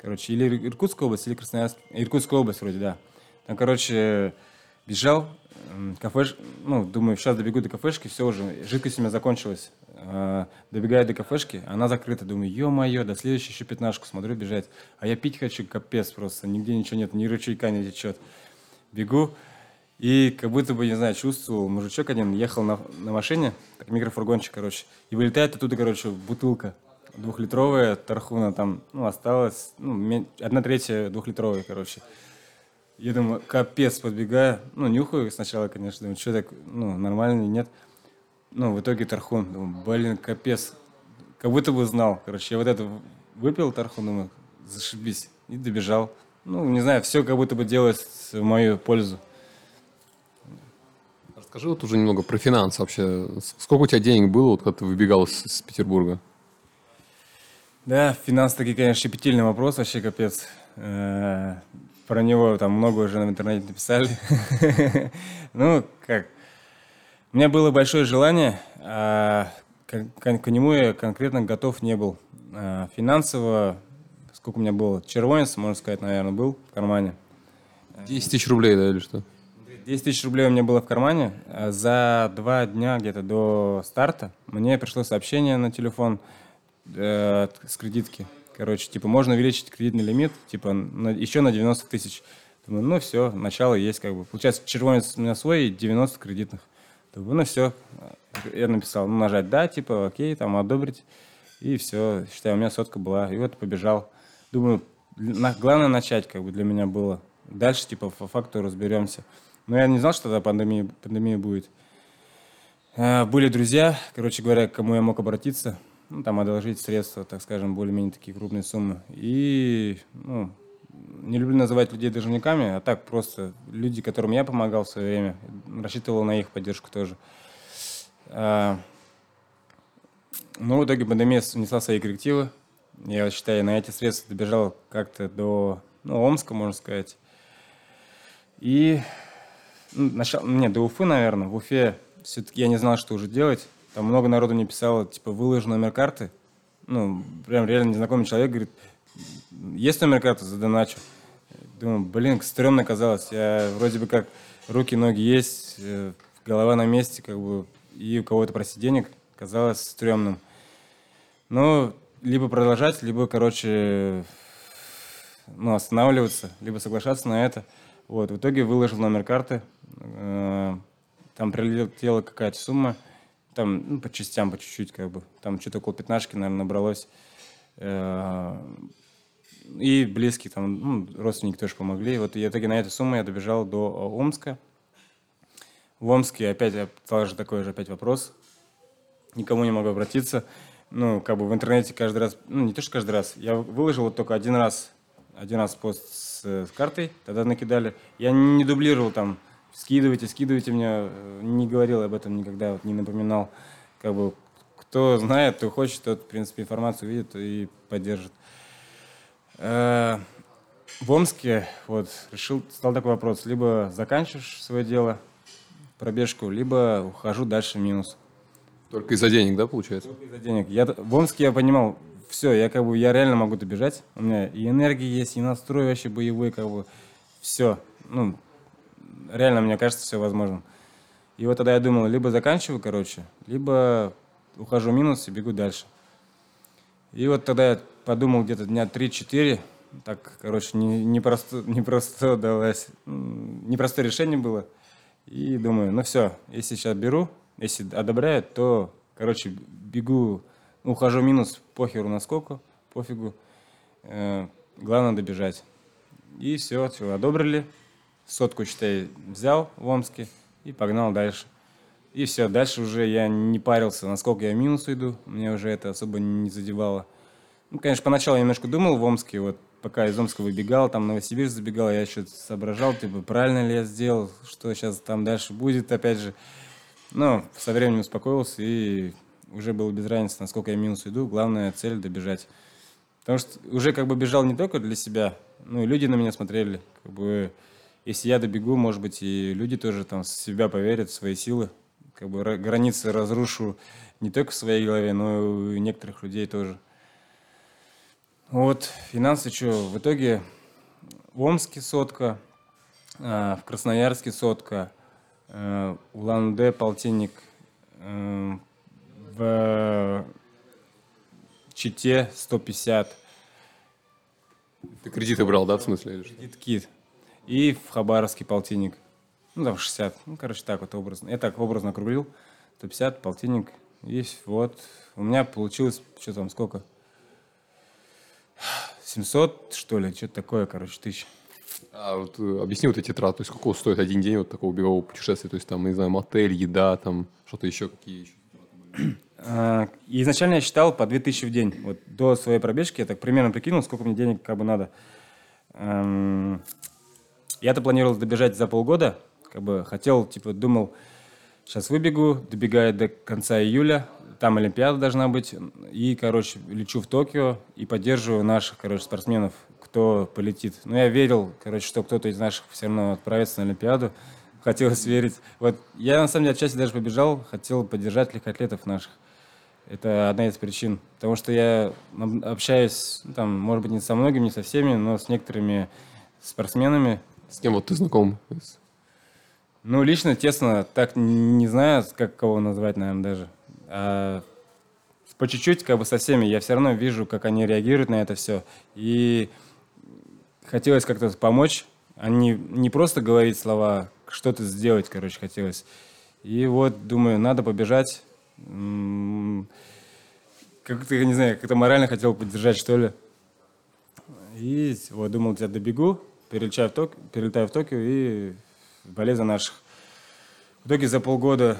Короче, или Иркутская область, или Красноярск. Иркутская область вроде, да. Там, короче, бежал, кафеш, ну, думаю, сейчас добегу до кафешки, все уже, жидкость у меня закончилась. А, добегаю до кафешки, она закрыта. Думаю, ё-моё, до следующей еще пятнашку смотрю бежать. А я пить хочу, капец просто, нигде ничего нет, ни ручейка не течет. Бегу, и как будто бы, не знаю, чувствовал, мужичок один ехал на, на машине, так, микрофургончик, короче, и вылетает оттуда, короче, бутылка двухлитровая тархуна там, ну, осталось, ну, одна третья двухлитровая, короче. Я думаю, капец, подбегаю. Ну, нюхаю сначала, конечно, думаю, что так, ну, нормально, нет. Ну, в итоге тархун. Думаю, блин, капец. Как будто бы знал. Короче, я вот это выпил тархун, думаю, зашибись. И добежал. Ну, не знаю, все как будто бы делалось в мою пользу. Расскажи вот уже немного про финансы вообще. Сколько у тебя денег было, вот, когда ты выбегал из, из Петербурга? Да, финансы такие, конечно, щепетильный вопрос, вообще капец. Э, про него там много уже в интернете написали. Ну, как, у меня было большое желание, а к нему я конкретно готов не был. А, финансово, сколько у меня было, червонец, можно сказать, наверное, был в кармане. 10 тысяч рублей, да, или что? 10 тысяч рублей у меня было в кармане. А за два дня где-то до старта мне пришло сообщение на телефон э, с кредитки. Короче, типа, можно увеличить кредитный лимит, типа, на, еще на 90 тысяч. Думаю, ну все, начало есть как бы. Получается, червонец у меня свой 90 кредитных. Думаю, ну все. Я написал, ну нажать да, типа, окей, там одобрить. И все, считаю, у меня сотка была. И вот побежал. Думаю, на, главное начать как бы для меня было. Дальше, типа, по факту разберемся. Но я не знал, что тогда пандемия, пандемия будет. А, были друзья, короче говоря, к кому я мог обратиться. Ну, там одолжить средства, так скажем, более-менее такие крупные суммы. И, ну, не люблю называть людей должниками, а так просто люди, которым я помогал в свое время, рассчитывал на их поддержку тоже. А, но в итоге пандемия внесла свои коррективы. Я считаю, на эти средства добежал как-то до ну, Омска, можно сказать. И ну, начал, нет, до Уфы, наверное. В Уфе все-таки я не знал, что уже делать. Там много народу мне писало, типа, выложи номер карты. Ну, прям реально незнакомый человек говорит, есть номер карты, задоначу. Думаю, блин, стрёмно казалось. Я вроде бы как руки, ноги есть, э, голова на месте, как бы, и у кого-то просить денег казалось стрёмным. Ну, либо продолжать, либо, короче, ну, останавливаться, либо соглашаться на это. Вот, в итоге выложил номер карты, э, там прилетела какая-то сумма, там, ну, по частям, по чуть-чуть, как бы, там что-то около пятнашки, наверное, набралось. Э, и близкие, там, ну, родственники тоже помогли. Вот и в итоге на эту сумму я добежал до Омска. В Омске опять тоже такой же опять вопрос. Никому не могу обратиться. Ну, как бы в интернете каждый раз, ну, не то, что каждый раз, я выложил вот только один раз, один раз пост с, с картой, тогда накидали. Я не дублировал там, скидывайте, скидывайте мне, не говорил об этом никогда, вот, не напоминал. Как бы кто знает, кто хочет, тот, в принципе, информацию видит и поддержит. Э, в Омске вот решил, стал такой вопрос, либо заканчиваешь свое дело, пробежку, либо ухожу дальше в минус. Только из-за денег, да, получается? Только из-за денег. Я, в Омске я понимал, все, я как бы, я реально могу добежать. У меня и энергия есть, и настрой вообще боевой, как бы, все. Ну, реально, мне кажется, все возможно. И вот тогда я думал, либо заканчиваю, короче, либо ухожу в минус и бегу дальше. И вот тогда я подумал где-то дня 3-4, так, короче, не, не, просто, не просто далось, непростое решение было. И думаю, ну все, если сейчас беру, если одобряют, то, короче, бегу, ухожу в минус, похеру на сколько, пофигу. Э, главное добежать. И все, все, одобрили. Сотку, считай, взял в Омске и погнал дальше. И все, дальше уже я не парился, насколько я минус иду. Мне уже это особо не задевало. Ну, конечно, поначалу я немножко думал в Омске, вот пока из Омска выбегал, там Новосибирск забегал, я еще соображал, типа, правильно ли я сделал, что сейчас там дальше будет, опять же. Но со временем успокоился и уже было без разницы, насколько я минус иду. Главная цель – добежать. Потому что уже как бы бежал не только для себя, ну и люди на меня смотрели. Как бы, если я добегу, может быть, и люди тоже там в себя поверят, в свои силы. Как бы границы разрушу не только в своей голове, но и у некоторых людей тоже. Вот, финансы что, в итоге в Омске сотка, а, в Красноярске сотка, а, Улан-Удэ полтинник, а, в Чите 150. Ты кредиты брал, да, в смысле? Кредитки. И в Хабаровске полтинник. Ну, там 60. Ну, короче, так вот образно. Я так образно округлил. 150, полтинник. И вот. У меня получилось, что там, сколько? 700, что ли, что-то такое, короче, тысяч. А вот э, объясни вот эти траты, то есть сколько стоит один день вот такого бегового путешествия, то есть там, не знаю, мотель, еда, там что-то еще, какие еще? А, изначально я считал по 2000 в день. Вот до своей пробежки я так примерно прикинул, сколько мне денег как бы надо. Эм, я-то планировал добежать за полгода, как бы хотел, типа, думал, сейчас выбегу, добегаю до конца июля, там Олимпиада должна быть, и, короче, лечу в Токио и поддерживаю наших, короче, спортсменов, кто полетит. Но я верил, короче, что кто-то из наших все равно отправится на Олимпиаду. Хотелось верить. Вот я, на самом деле, отчасти даже побежал, хотел поддержать легкоатлетов наших. Это одна из причин. Потому что я общаюсь, ну, там, может быть, не со многими, не со всеми, но с некоторыми спортсменами. С кем вот ты знаком? Ну, лично, тесно, так не знаю, как кого назвать, наверное, даже. А по чуть-чуть, как бы со всеми, я все равно вижу, как они реагируют на это все. И хотелось как-то помочь, а не, не просто говорить слова, что-то сделать, короче, хотелось. И вот, думаю, надо побежать. Как-то, я не знаю, как-то морально хотел поддержать, что ли. И вот, думал, тебя добегу, перелетаю в, Ток... перелетаю в Токио и болезнь наших. В итоге за полгода,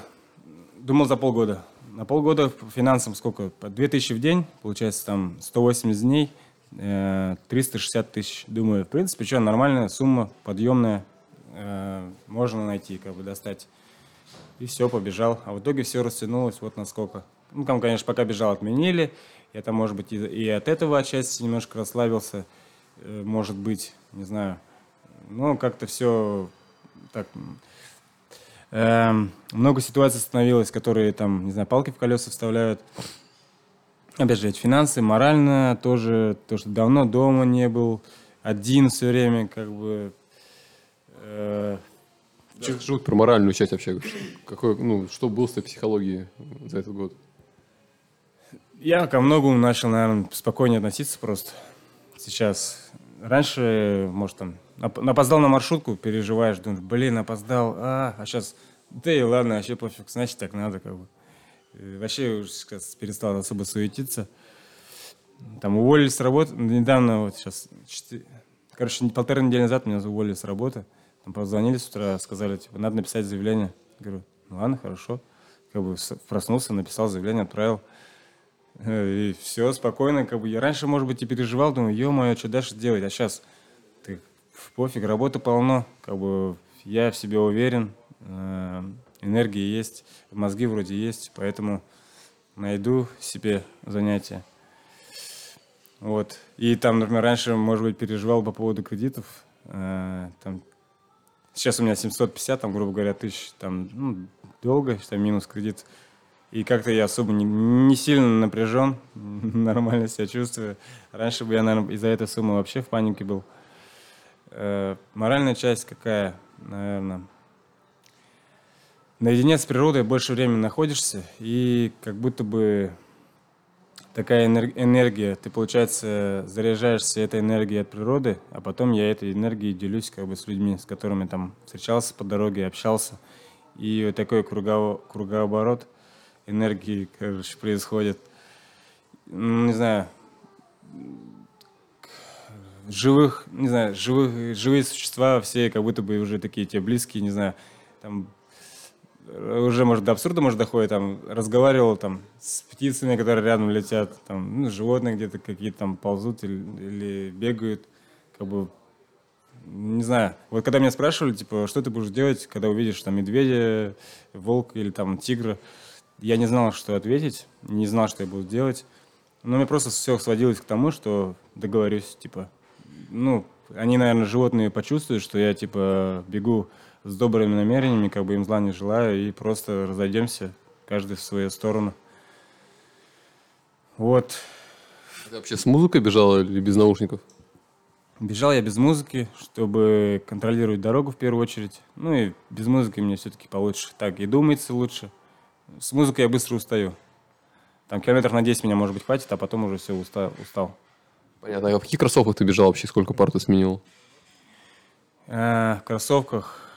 думал за полгода, на полгода по финансам сколько? По 2000 в день, получается там 180 дней, 360 э, тысяч. Думаю, в принципе, что, нормальная сумма, подъемная, э, можно найти, как бы достать. И все, побежал. А в итоге все растянулось вот насколько. Ну, там, конечно, пока бежал, отменили. Я там, может быть, и, от этого отчасти немножко расслабился. Э, может быть, не знаю. Но как-то все так Эм, много ситуаций становилось, которые там, не знаю, палки в колеса вставляют. Опять же, финансы, морально тоже, то, что давно дома не был, один все время, как бы... Э, да. Что про моральную часть вообще? Какой, ну, что было с этой психологией за этот год? Я ко многому начал, наверное, спокойнее относиться просто. Сейчас. Раньше, может, там, опоздал на маршрутку, переживаешь, думаешь, блин, опоздал, а, а сейчас, да и ладно, вообще пофиг, значит, так надо, как бы. И вообще уже сейчас перестал особо суетиться. Там уволили с работы, недавно, вот сейчас, 4, короче, полторы недели назад меня уволили с работы. Позвонили с утра, сказали, типа, надо написать заявление. Говорю, ну ладно, хорошо. Как бы проснулся, написал заявление, отправил. Э, и все, спокойно, как бы я раньше, может быть, и переживал, думаю, ё-моё, что дальше делать, а сейчас пофиг, работы полно, как бы я в себе уверен, э, энергии есть, мозги вроде есть, поэтому найду себе занятие. Вот. И там, например, раньше, может быть, переживал по поводу кредитов. Э, там, сейчас у меня 750, там, грубо говоря, тысяч, там, ну, долго, там, минус кредит. И как-то я особо не, не сильно напряжен, нормально себя чувствую. Раньше бы я, наверное, из-за этой суммы вообще в панике был. Э, моральная часть какая, наверное? Наедине с природой больше времени находишься, и как будто бы такая энергия, ты, получается, заряжаешься этой энергией от природы, а потом я этой энергией делюсь как бы с людьми, с которыми там встречался по дороге, общался. И вот такой кругов... кругооборот энергии, короче, происходит. Ну, не знаю, живых, не знаю, живых, живые существа все как будто бы уже такие тебе близкие, не знаю, там уже, может, до абсурда, может, доходит, там, разговаривал там с птицами, которые рядом летят, там, ну, животные где-то какие-то там ползут или, или бегают, как бы, не знаю. Вот когда меня спрашивали, типа, что ты будешь делать, когда увидишь там медведя, волка или там тигра, я не знал, что ответить, не знал, что я буду делать. Но мне просто все сводилось к тому, что договорюсь, типа, ну, они, наверное, животные почувствуют, что я, типа, бегу с добрыми намерениями, как бы им зла не желаю, и просто разойдемся, каждый в свою сторону. Вот. Ты вообще с музыкой бежал или без наушников? Бежал я без музыки, чтобы контролировать дорогу в первую очередь. Ну и без музыки мне все-таки получше. Так и думается лучше. С музыкой я быстро устаю. Там километров на 10 меня, может быть, хватит, а потом уже все, устал. устал. Понятно. А в каких кроссовках ты бежал вообще? Сколько пар ты сменил? Э, в кроссовках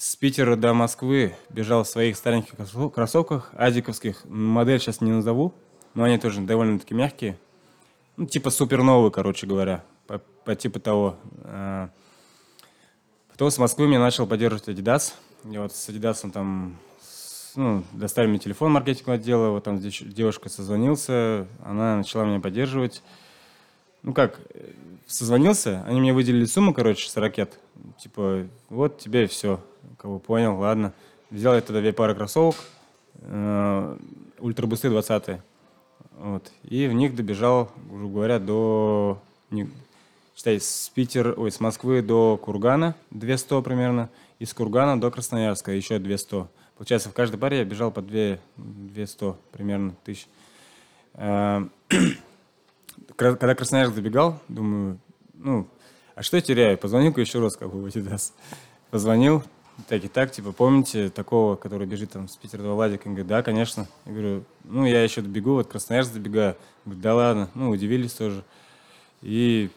с Питера до Москвы бежал в своих стареньких кроссовках, адиковских. Модель сейчас не назову, но они тоже довольно-таки мягкие. Ну, типа супер новые, короче говоря, по, по типу того. Э, потом с Москвы меня начал поддерживать Adidas. И вот с Adidas там ну, достали мне телефон маркетингового отдела, вот там девушка созвонился, она начала меня поддерживать ну как, созвонился, они мне выделили сумму, короче, с ракет. Типа, вот тебе все. Кого понял, ладно. Взял я тогда две пары кроссовок, э, ультрабусты 20 вот. И в них добежал, уже говоря, до, не, считай, с Питер, ой, с Москвы до Кургана 200 примерно, и с Кургана до Красноярска еще 200. Получается, в каждой паре я бежал по 2, 200 примерно тысяч. Э, когда Красноярск забегал, думаю, ну, а что я теряю? Позвонил-ка еще раз, как бы, в Adidas. Позвонил, так и так, типа, помните такого, который бежит там с Питера до Владик? Он говорит, да, конечно. Я говорю, ну, я еще добегу, вот Красноярск добегаю. Говорит, да ладно. Ну, удивились тоже. И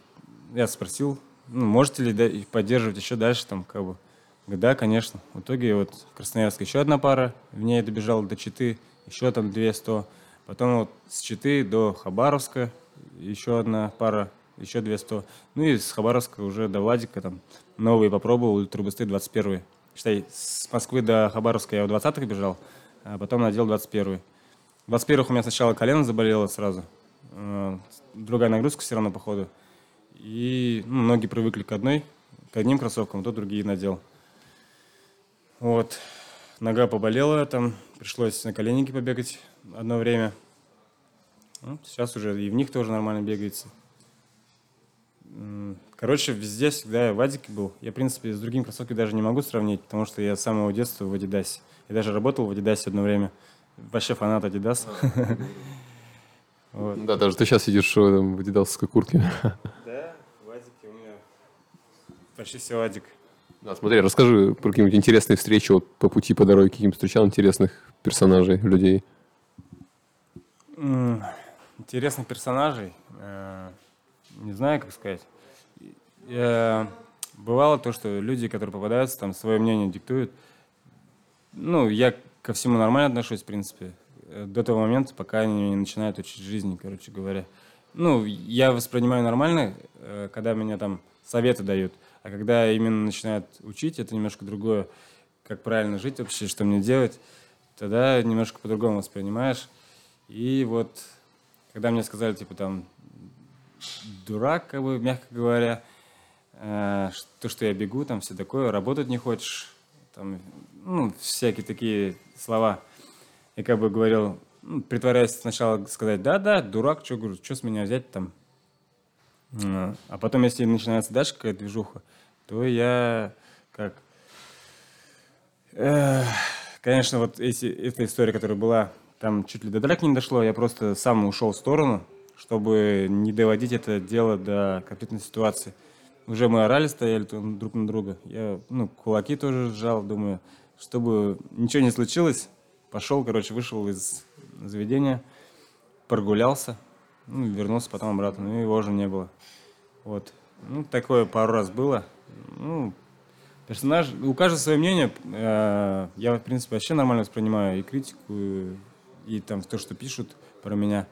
я спросил, ну, можете ли поддерживать еще дальше там, как бы. Говорит, да, конечно. В итоге вот в Красноярске еще одна пара, в ней я добежал до Читы, еще там 200. Потом вот с Читы до Хабаровска еще одна пара, еще 200. Ну и с Хабаровска уже до Владика там новые попробовал, ультрабусты 21 Считай, с Москвы до Хабаровска я в 20-х бежал, а потом надел 21-й. В 21-х у меня сначала колено заболело сразу. Э, другая нагрузка все равно, походу. И ну, ноги привыкли к одной, к одним кроссовкам, то другие надел. Вот. Нога поболела, там пришлось на коленнике побегать одно время. Ну, сейчас уже и в них тоже нормально бегается. Короче, везде всегда я в Адике был. Я, в принципе, с другим кроссовками даже не могу сравнить, потому что я с самого детства в Адидасе. Я даже работал в Адидасе одно время. Вообще фанат Адидаса. Вот. Да, даже ты сейчас сидишь в адидасовской куртке. Да, в Адике у меня почти все Адик. Да, смотри, расскажи про какие-нибудь интересные встречи вот по пути, по дороге, каким встречал интересных персонажей, людей. Интересных персонажей? Э, не знаю, как сказать. Я... Бывало то, что люди, которые попадаются, там свое мнение диктуют. Ну, я ко всему нормально отношусь, в принципе, э, до того момента, пока они не начинают учить жизни, короче говоря. Ну, я воспринимаю нормально, э, когда меня там советы дают, а когда именно начинают учить, это немножко другое, как правильно жить вообще, что мне делать, тогда немножко по-другому воспринимаешь. И вот, когда мне сказали, типа, там, дурак, как бы, мягко говоря, э, то, что я бегу, там все такое, работать не хочешь, там, ну, всякие такие слова. Я как бы говорил, ну, притворяясь сначала сказать, да-да, дурак, что, говорю, что с меня взять там. А потом, если начинается дальше какая-то движуха, то я как... Э, конечно, вот эти, эта история, которая была, там чуть ли до драки не дошло, я просто сам ушел в сторону, чтобы не доводить это дело до конфликтной ситуации. Уже мы орали, стояли друг на друга. Я, ну, кулаки тоже сжал, думаю, чтобы ничего не случилось, пошел, короче, вышел из заведения, прогулялся, ну, вернулся потом обратно, ну, его уже не было. Вот. Ну, такое пару раз было. Ну, персонаж, у каждого свое мнение. Э, я, в принципе, вообще нормально воспринимаю и критику, и там то, что пишут про меня.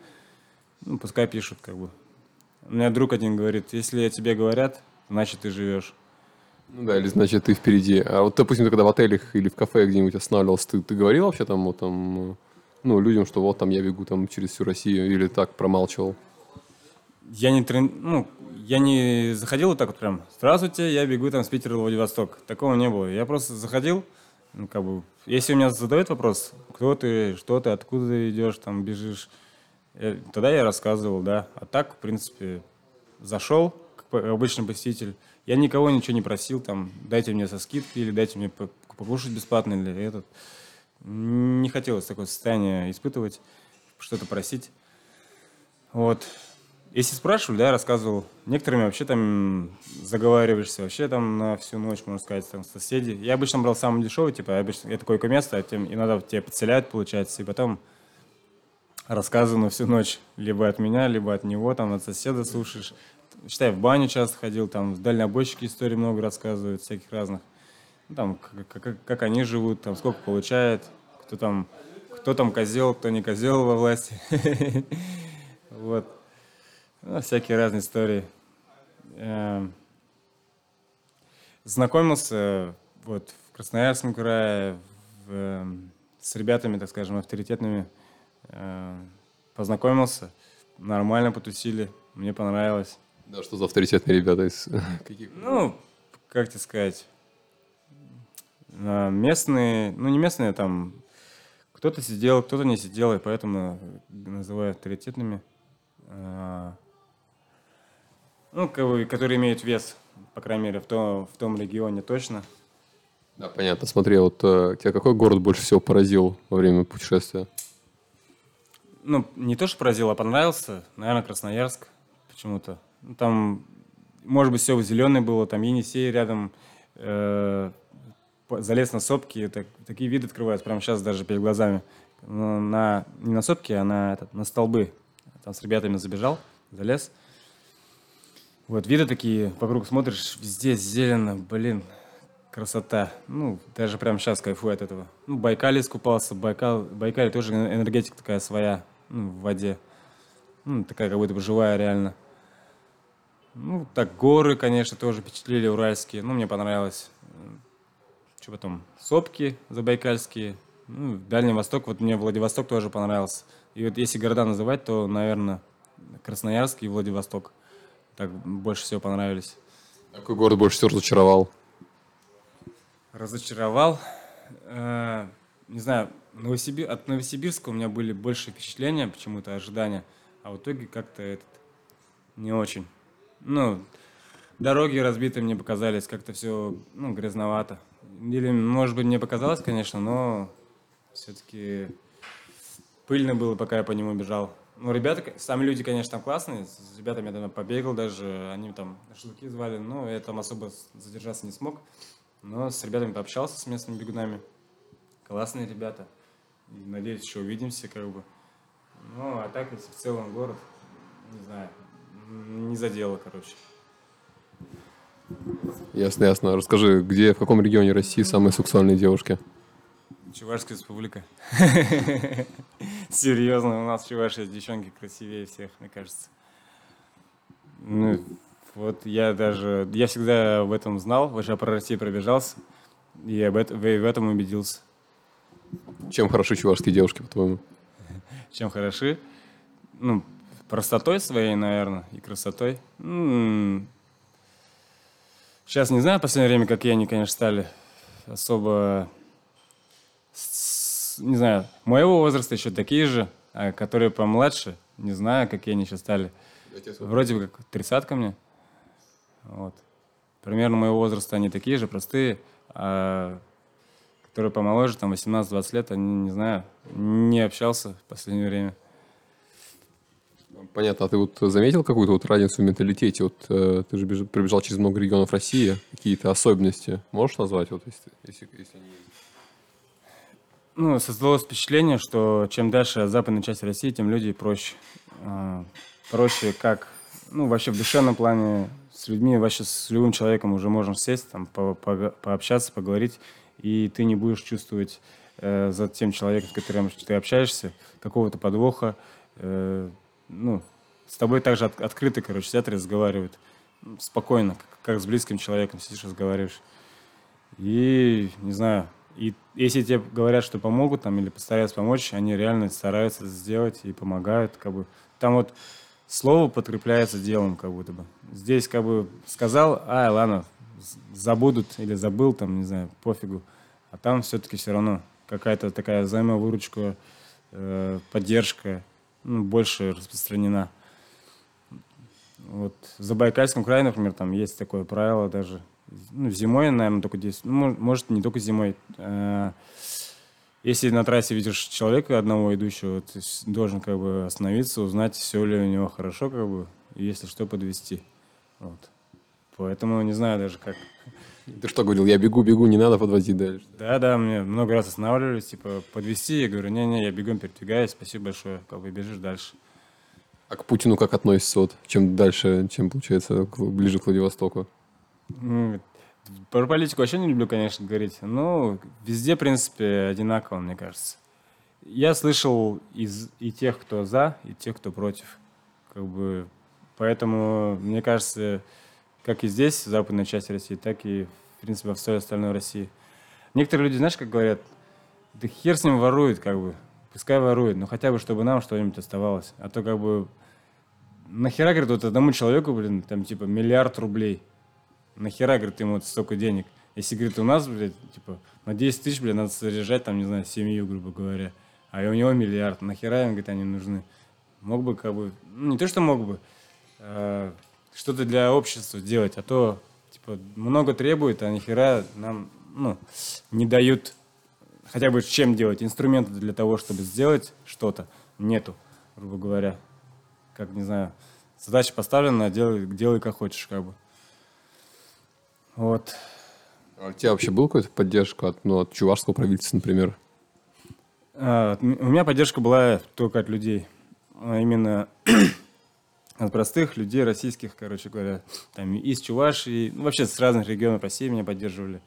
Ну, пускай пишут, как бы. У меня друг один говорит, если тебе говорят, значит, ты живешь. Ну да, или значит, ты впереди. А вот, допустим, ты когда в отелях или в кафе где-нибудь останавливался, ты, ты говорил вообще там, вот, там, ну, людям, что вот там я бегу там через всю Россию, или так промалчивал? Я не, трен... ну, я не заходил вот так вот прям, здравствуйте, я бегу там с Питера в Владивосток. Такого не было. Я просто заходил, ну, как бы, если у меня задают вопрос, кто ты, что ты, откуда ты идешь, там, бежишь, тогда я рассказывал, да. А так, в принципе, зашел, как обычный посетитель. Я никого ничего не просил, там, дайте мне со скидки или дайте мне покушать бесплатно или этот. Не хотелось такое состояние испытывать, что-то просить. Вот. Если спрашивали, да, я рассказывал. Некоторыми вообще там заговариваешься, вообще там на всю ночь, можно сказать, там соседи. Я обычно брал самый дешевый, типа, обычно, это такое место, а тем иногда тебя подселяют, получается, и потом рассказано всю ночь. Либо от меня, либо от него, там, от соседа слушаешь. Считай, в баню часто ходил, там, в дальнобойщики истории много рассказывают, всяких разных. Ну, там, как, как, как они живут, там, сколько получают, кто там, кто там козел, кто не козел во власти. Вот. Ну, всякие разные истории. Эм, знакомился вот в Красноярском крае эм, с ребятами, так скажем, авторитетными познакомился, нормально потусили, мне понравилось. Да, что за авторитетные ребята из каких? Ну, как тебе сказать, А местные, ну не местные, там кто-то сидел, кто-то не сидел, и поэтому называют авторитетными. А, ну, которые имеют вес, по крайней мере, в том, в том регионе точно. Да, понятно. Смотри, вот э, тебя какой город больше всего поразил во время путешествия? Ну, не то, что поразил, а понравился. Наверное, Красноярск почему-то. Ну, там, может быть, все зеленое было, там Енисей рядом, э, залез на сопки, так, такие виды открываются прямо сейчас даже перед глазами. Но на, не на сопки, а на, этот, на столбы. Там с ребятами забежал, залез. Вот виды такие, вокруг смотришь, везде зелено, блин, красота. Ну, даже прямо сейчас кайфую от этого. Ну, Байкале искупался, Байкал, Байкале тоже энергетика такая своя, ну, в воде. Ну, такая как будто бы живая реально. Ну, так, горы, конечно, тоже впечатлили, уральские. Ну, мне понравилось. Что потом? Сопки забайкальские. Ну, Дальний Восток, вот мне Владивосток тоже понравился. И вот если города называть, то, наверное, Красноярск и Владивосток. Так больше всего понравились. Какой город больше всего разочаровал? Разочаровал? Э, не знаю, Новосибир... от Новосибирска у меня были больше впечатления, почему-то ожидания, а в итоге как-то этот не очень. Ну, дороги разбиты мне показались, как-то все ну, грязновато. Или, может быть, мне показалось, конечно, но все-таки пыльно было, пока я по нему бежал. Ну, ребята, сами люди, конечно, там классные. С ребятами я там побегал даже. Они там шашлыки звали. Но я там особо задержаться не смог. Но с ребятами пообщался, с местными бегунами. Классные ребята. И, надеюсь, еще увидимся, как бы. Ну, а так, если в целом город, не знаю, не задело, короче. Ясно, ясно. Расскажи, где, в каком регионе России самые сексуальные девушки? Чувашская республика. Серьезно, у нас чуваши девчонки красивее всех, мне кажется. Ну, вот я даже, я всегда в этом знал, вообще про Россию пробежался, и об этом, в этом убедился. Чем хороши чувашские девушки, по-твоему? Чем хороши? Ну, простотой своей, наверное, и красотой. Сейчас не знаю, в последнее время, какие они, конечно, стали особо не знаю, моего возраста еще такие же, а которые помладше, не знаю, какие они сейчас стали. Вроде бы как тридцатка мне. Вот. Примерно моего возраста они такие же, простые, а которые помоложе, там 18-20 лет, они, не знаю, не общался в последнее время. Понятно. А ты вот заметил какую-то вот разницу в менталитете? Вот э, ты же беж... пробежал через много регионов России. Какие-то особенности можешь назвать, вот, если, если, если они? Ну, создалось впечатление, что чем дальше от западной части России, тем люди проще. А, проще как, ну, вообще в душевном плане с людьми, вообще с любым человеком уже можно сесть, там, по по пообщаться, поговорить, и ты не будешь чувствовать э, за тем человеком, с которым ты общаешься, какого-то подвоха. Э, ну, с тобой также от, открыто, короче, сидят и разговаривают. Спокойно, как, как с близким человеком сидишь, разговариваешь. И, не знаю, и если тебе говорят, что помогут там или постараются помочь, они реально стараются сделать и помогают, как бы. Там вот слово подкрепляется делом, как будто бы. Здесь как бы сказал, а, ладно, забудут или забыл, там, не знаю, пофигу. А там все-таки все равно какая-то такая взаимовыручка, э, поддержка ну, больше распространена. Вот в Забайкальском крае, например, там есть такое правило даже, ну, зимой, наверное, только здесь. Ну, может, не только зимой. Э, если на трассе видишь человека одного идущего, ты должен как бы остановиться, узнать, все ли у него хорошо, как бы, и если что, подвести. Вот. Поэтому не знаю даже как. Ты что говорил, я бегу, бегу, не надо подвозить дальше? Да, да, мне много раз останавливались, типа, подвести, я говорю, не-не, я бегом передвигаюсь, спасибо большое, как бы бежишь дальше. А к Путину как относится, вот, чем дальше, чем, получается, ближе к Владивостоку? Ну, про политику вообще не люблю, конечно, говорить. Но везде, в принципе, одинаково, мне кажется. Я слышал из, и тех, кто за, и тех, кто против. Как бы, поэтому, мне кажется, как и здесь, в западной части России, так и, в принципе, во всей остальной России. Некоторые люди, знаешь, как говорят, да хер с ним ворует, как бы. Пускай ворует, но хотя бы, чтобы нам что-нибудь оставалось. А то, как бы, нахера, говорит, вот одному человеку, блин, там, типа, миллиард рублей – Нахера, говорит, ему столько денег? Если, говорит, у нас, блядь, типа, на 10 тысяч, блядь, надо содержать, там, не знаю, семью, грубо говоря. А у него миллиард. Нахера им, говорит, они нужны? Мог бы, как бы, ну, не то, что мог бы, а, что-то для общества делать, а то, типа, много требует, а нихера нам, ну, не дают хотя бы чем делать, инструменты для того, чтобы сделать что-то, нету, грубо говоря. Как, не знаю, задача поставлена, делай, делай как хочешь, как бы. Вот. А у тебя вообще была какая-то поддержка от, ну, от чувашского правительства, например? А, у меня поддержка была только от людей. А именно от простых людей российских, короче говоря. Там из Чувашии, ну, вообще с разных регионов России меня поддерживали.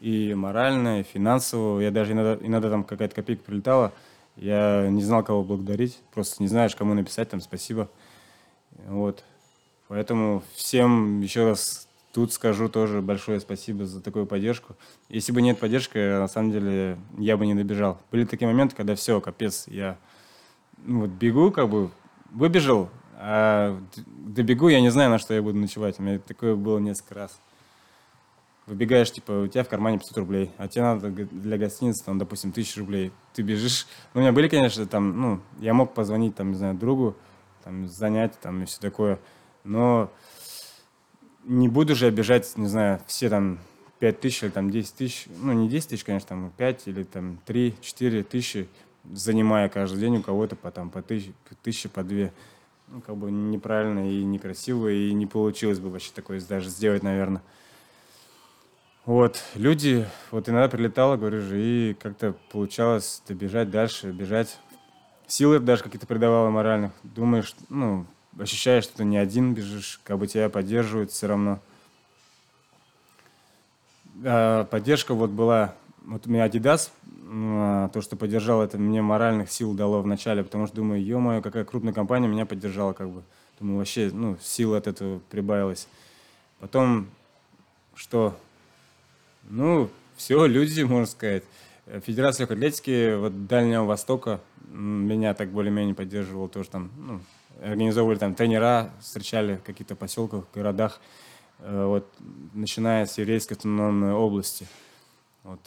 И морально, и финансово. Я даже иногда, иногда там какая-то копейка прилетала. Я не знал, кого благодарить. Просто не знаешь, кому написать там спасибо. Вот. Поэтому всем еще раз тут скажу тоже большое спасибо за такую поддержку. Если бы нет поддержки, на самом деле я бы не добежал. Были такие моменты, когда все, капец, я ну, вот бегу, как бы выбежал, а добегу, я не знаю, на что я буду ночевать. У меня такое было несколько раз. Выбегаешь, типа, у тебя в кармане 500 рублей, а тебе надо для гостиницы, там, допустим, 1000 рублей. Ты бежишь. Ну, у меня были, конечно, там, ну, я мог позвонить, там, не знаю, другу, там, занять, там, и все такое. Но не буду же обижать, не знаю, все там 5 тысяч или там 10 тысяч, ну не 10 тысяч, конечно, там 5 или там 3-4 тысячи, занимая каждый день у кого-то по, там, по тысяче, по, тысяче, по две. Ну, как бы неправильно и некрасиво, и не получилось бы вообще такое даже сделать, наверное. Вот, люди, вот иногда прилетало, говорю же, и как-то получалось добежать дальше, бежать. Силы даже какие-то придавало моральных. Думаешь, ну, ощущаешь, что ты не один бежишь, как бы тебя поддерживают все равно. А поддержка вот была, вот у меня Adidas, то, что поддержал, это мне моральных сил дало в начале, потому что думаю, ё-моё, какая крупная компания меня поддержала, как бы. Думаю, вообще, ну, сил от этого прибавилось. Потом, что? Ну, все, люди, можно сказать. Федерация атлетики вот Дальнего Востока меня так более-менее поддерживала тоже там, ну, организовывали там тренера, встречали в каких-то поселках, городах, э, вот, начиная с еврейской автономной области. Вот,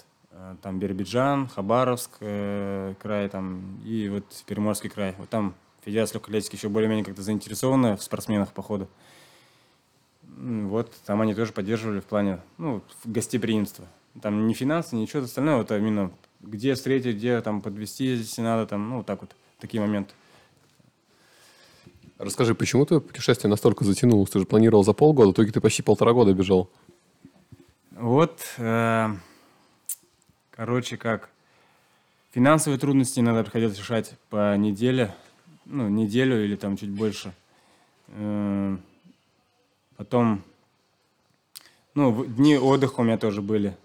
там Биробиджан, Хабаровск э, край там, и вот Приморский край. Вот там Федерация легкой атлетики еще более-менее как-то заинтересована в спортсменах, походу. Вот, там они тоже поддерживали в плане, ну, гостеприимства. Там не финансы, ничего остального, это именно где встретить, где там подвести, если надо, там, ну, вот так вот, такие моменты. Расскажи, почему ты путешествие настолько затянулось? Ты же планировал за полгода, в итоге ты почти полтора года бежал. Вот, э, короче, как финансовые трудности надо приходилось решать по неделе, ну, неделю или там чуть больше. Э, потом, ну, дни отдыха у меня тоже были.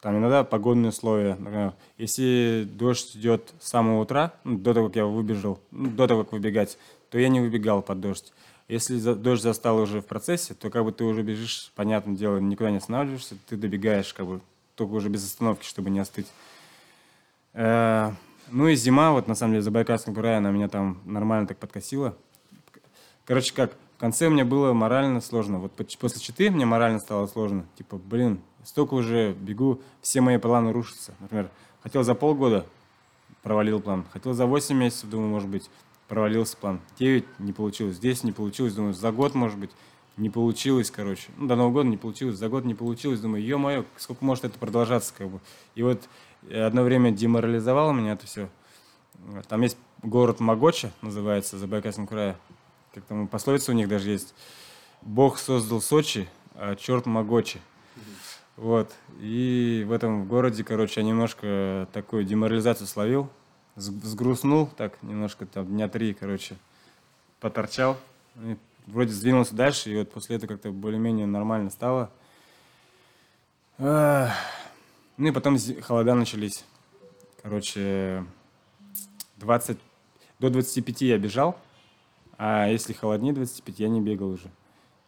Там иногда погодные условия. Например, если дождь идет с самого утра, ну, до того, как я выбежал, ну, до того, как выбегать, то я не выбегал под дождь. Если дождь застал уже в процессе, то как бы ты уже бежишь, понятное дело, никуда не останавливаешься, ты добегаешь как бы только уже без остановки, чтобы не остыть. Э, ну и зима, вот на самом деле, за Байкальском крае она меня там нормально так подкосила. Короче, как, в конце мне было морально сложно. Вот после читы мне морально стало сложно. Типа, блин, столько уже бегу, все мои планы рушатся. Например, хотел за полгода, провалил план. Хотел за 8 месяцев, думаю, может быть провалился план. 9 не получилось, 10 не получилось, думаю, за год, может быть, не получилось, короче. Ну, до Нового года не получилось, за год не получилось, думаю, ё-моё, сколько может это продолжаться, как бы. И вот одно время деморализовало меня это все. Там есть город Магоча, называется, за Байкальском крае. Как там пословица у них даже есть. Бог создал Сочи, а черт Магочи. Вот. И в этом городе, короче, я немножко такую деморализацию словил сгрустнул так немножко, там дня три, короче, поторчал. И вроде сдвинулся дальше, и вот после этого как-то более-менее нормально стало. Ну и потом холода начались. Короче, 20, до 25 я бежал, а если холоднее 25, я не бегал уже.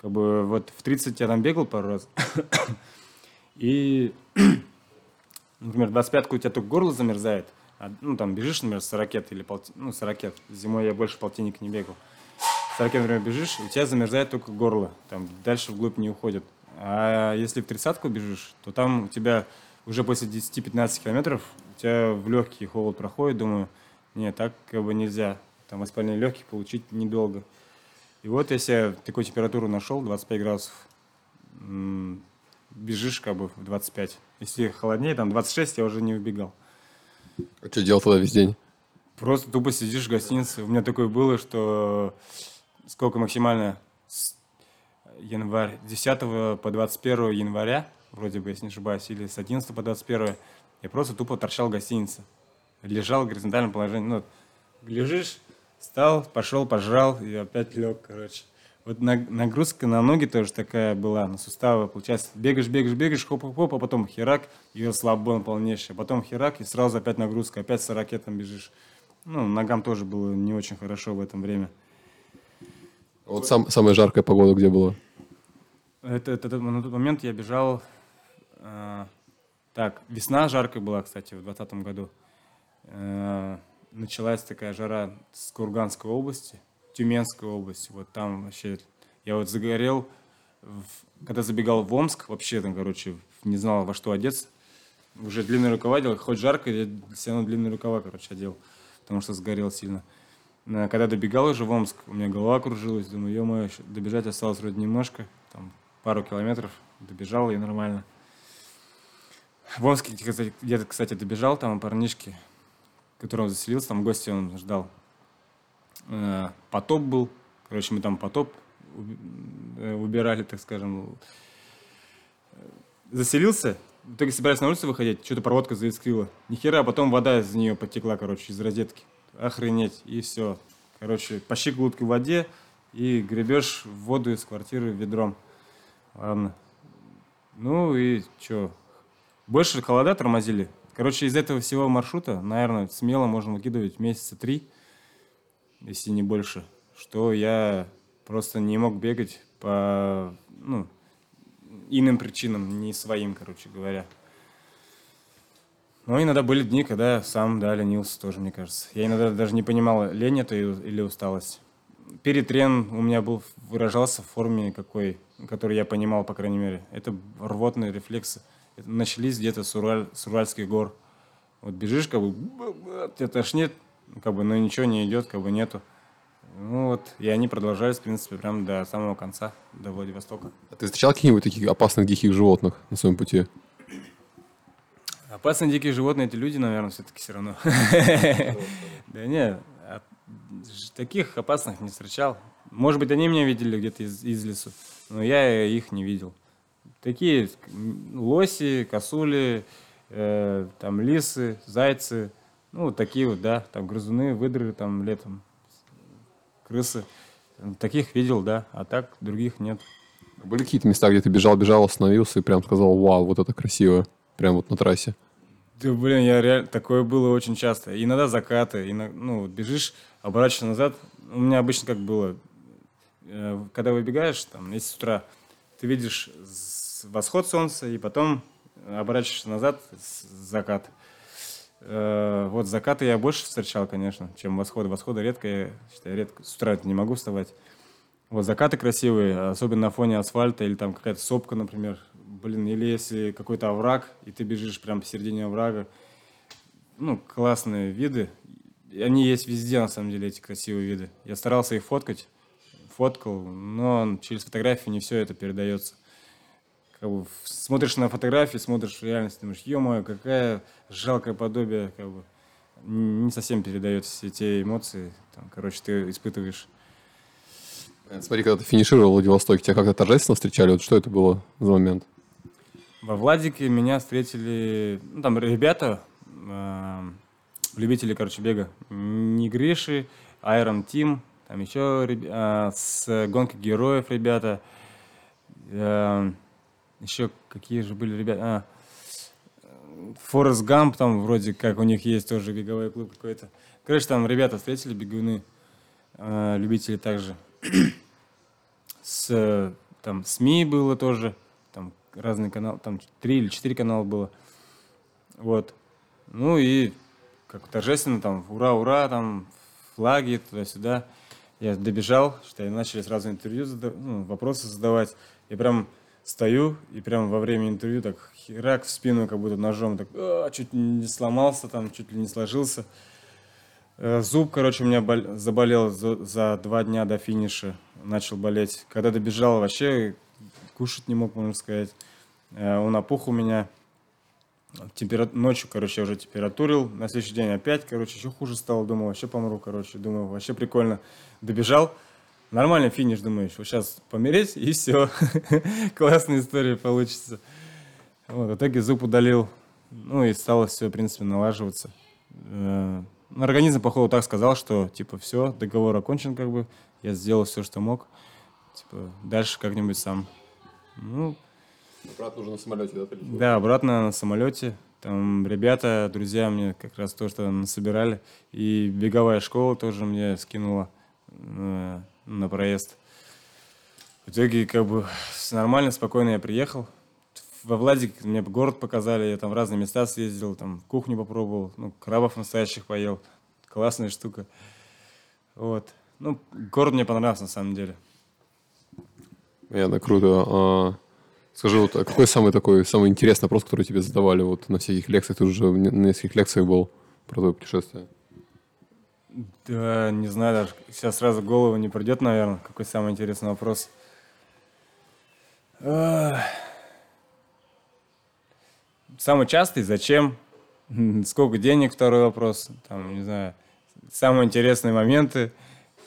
Как бы вот в 30 я там бегал пару раз. И, например, 25 у тебя только горло замерзает, а, ну, там, бежишь, например, с ракет или полти... ну, с ракет. Зимой я больше полтинник не бегал. С ракет, например, бежишь, у тебя замерзает только горло. Там, дальше вглубь не уходит. А если в тридцатку бежишь, то там у тебя уже после 10-15 километров у тебя в легкий холод проходит, думаю, нет, так как бы нельзя. Там воспаление легких получить недолго. И вот я себе такую температуру нашел, 25 градусов, бежишь как бы в 25. Если холоднее, там 26, я уже не убегал. А что делал тогда весь день? Просто тупо сидишь в гостинице. У меня такое было, что сколько максимально с январь, 10 по 21 января, вроде бы, если не ошибаюсь, или с 11 по 21, я просто тупо торчал в гостинице. Лежал в горизонтальном положении. Ну, лежишь, встал, пошел, пожрал и опять лег, короче. Вот нагрузка на ноги тоже такая была, на суставы. Получается, бегаешь, бегаешь, бегаешь, хоп-хоп-хоп, а потом херак, и расслабон полнейший. Потом херак, и сразу опять нагрузка, опять с ракетом бежишь. Ну, ногам тоже было не очень хорошо в этом время. Вот сам, самая жаркая погода где была? Это, это, это, на тот момент я бежал... Э, так, весна жаркая была, кстати, в 2020 году. Э, началась такая жара с Курганской области, Тюменской области. Вот там вообще... Я вот загорел, в, когда забегал в Омск, вообще там, короче, не знал, во что одеться. Уже длинные рукава одел, хоть жарко, я все равно длинные рукава, короче, одел, потому что сгорел сильно. Когда добегал уже в Омск, у меня голова кружилась, думаю, ё-моё, добежать осталось вроде немножко, там пару километров, добежал и нормально. В Омске где-то, кстати, добежал, там парнишки, которым заселился, там гости он ждал. Э, потоп был, короче, мы там потоп э, убирали, так скажем. Заселился, в итоге собирались на улицу выходить, что-то проводка заискрила. Ни хера, а потом вода из нее потекла, короче, из розетки охренеть, и все. Короче, по щиколотке в воде и гребешь воду из квартиры ведром. Ладно. Ну и что? Больше холода тормозили. Короче, из этого всего маршрута, наверное, смело можно выкидывать месяца три, если не больше. Что я просто не мог бегать по ну, иным причинам, не своим, короче говоря. Но иногда были дни, когда сам, да, ленился тоже, мне кажется. Я иногда даже не понимал, лень это или усталость. Перетрен у меня был, выражался в форме какой, который я понимал, по крайней мере. Это рвотные рефлексы. Это начались где-то с, Ураль, с Уральских гор. Вот бежишь, как бы, тебя тошнит, как бы, но ничего не идет, как бы нету. Ну вот, и они продолжались, в принципе, прям до самого конца, до Владивостока. А ты встречал каких-нибудь таких опасных диких животных на своем пути? Опасные дикие животные эти люди, наверное, все-таки все равно. Да нет, таких опасных не встречал. Может быть, они меня видели где-то из, из лесу, но я их не видел. Такие лоси, косули, э, там лисы, зайцы, ну, вот такие вот, да, там грызуны, выдры там летом, крысы. Таких видел, да, а так других нет. Были какие-то места, где ты бежал, бежал, остановился и прям сказал, вау, вот это красиво, прям вот на трассе? Да, блин, я реально... Такое было очень часто. Иногда закаты, иногда, ну, бежишь, оборачиваешься назад. У меня обычно как было, э, когда выбегаешь, там, если с утра ты видишь восход солнца, и потом оборачиваешься назад, закат. Э, вот закаты я больше встречал, конечно, чем восходы. Восходы редко, я считаю, редко. С утра не могу вставать. Вот закаты красивые, особенно на фоне асфальта или там какая-то сопка, например, блин, или если какой-то овраг, и ты бежишь прямо посередине оврага, ну, классные виды. Они есть везде, на самом деле, эти красивые виды. Я старался их фоткать, фоткал, но через фотографию не все это передается. Как бы смотришь на фотографии, смотришь в реальность, думаешь, ё-моё, какая жалкое подобие, как бы не совсем передает все те эмоции, там, короче, ты испытываешь. Смотри, когда ты финишировал в Владивостоке, тебя как-то торжественно встречали? Вот что это было за момент? Во Владике меня встретили, ну, там ребята, э, любители, короче, бега. Не Гриши, Iron Team, там еще э, с гонки героев ребята. Э, еще какие же были ребята? А, Форест Гамп, там вроде как у них есть тоже беговой клуб какой-то. Короче, там ребята встретили, бегуны, э, любители также. С там СМИ было тоже разные каналы, там три или четыре канала было. Вот. Ну и как торжественно там, ура, ура, там флаги туда-сюда. Я добежал, что я начали сразу интервью, задав... ну, вопросы задавать. Я прям стою, и прямо во время интервью так херак в спину, как будто ножом, так «А, чуть не сломался там, чуть ли не сложился. Э, Зуб, короче, у меня бол- заболел за, за два дня до финиша, начал болеть. Когда добежал, вообще кушать не мог, можно сказать. Э, Он опух у меня. Темпера... Ночью, короче, я уже температурил. На следующий день опять, короче, еще хуже стало. Думал, вообще помру, короче. Думаю, вообще прикольно. Добежал. Нормальный финиш, думаешь. Вот сейчас помереть, и все. Классная история получится. Вот, в итоге зуб удалил. Ну и стало все, в принципе, налаживаться. Э, Организм, походу, так сказал, что, типа, все, договор окончен, как бы. Я сделал все, что мог. Типа, дальше как-нибудь сам. Ну, Брат нужно на самолете, да, полететь? да, обратно на самолете. Там ребята, друзья мне как раз то, что насобирали. И беговая школа тоже мне скинула э, на проезд. В итоге, как бы, нормально, спокойно я приехал. Во Владик мне город показали, я там в разные места съездил, там кухню попробовал, ну, крабов настоящих поел. Классная штука. Вот. Ну, город мне понравился на самом деле. Понятно, круто. А, скажи, вот а какой самый такой, самый интересный вопрос, который тебе задавали вот на всяких лекциях? Ты уже на нескольких лекциях был про твое путешествие. Да, не знаю, даже сейчас сразу голову не придет, наверное, какой самый интересный вопрос. Самый частый, зачем? Сколько денег, второй вопрос. Там, не знаю, самые интересные моменты.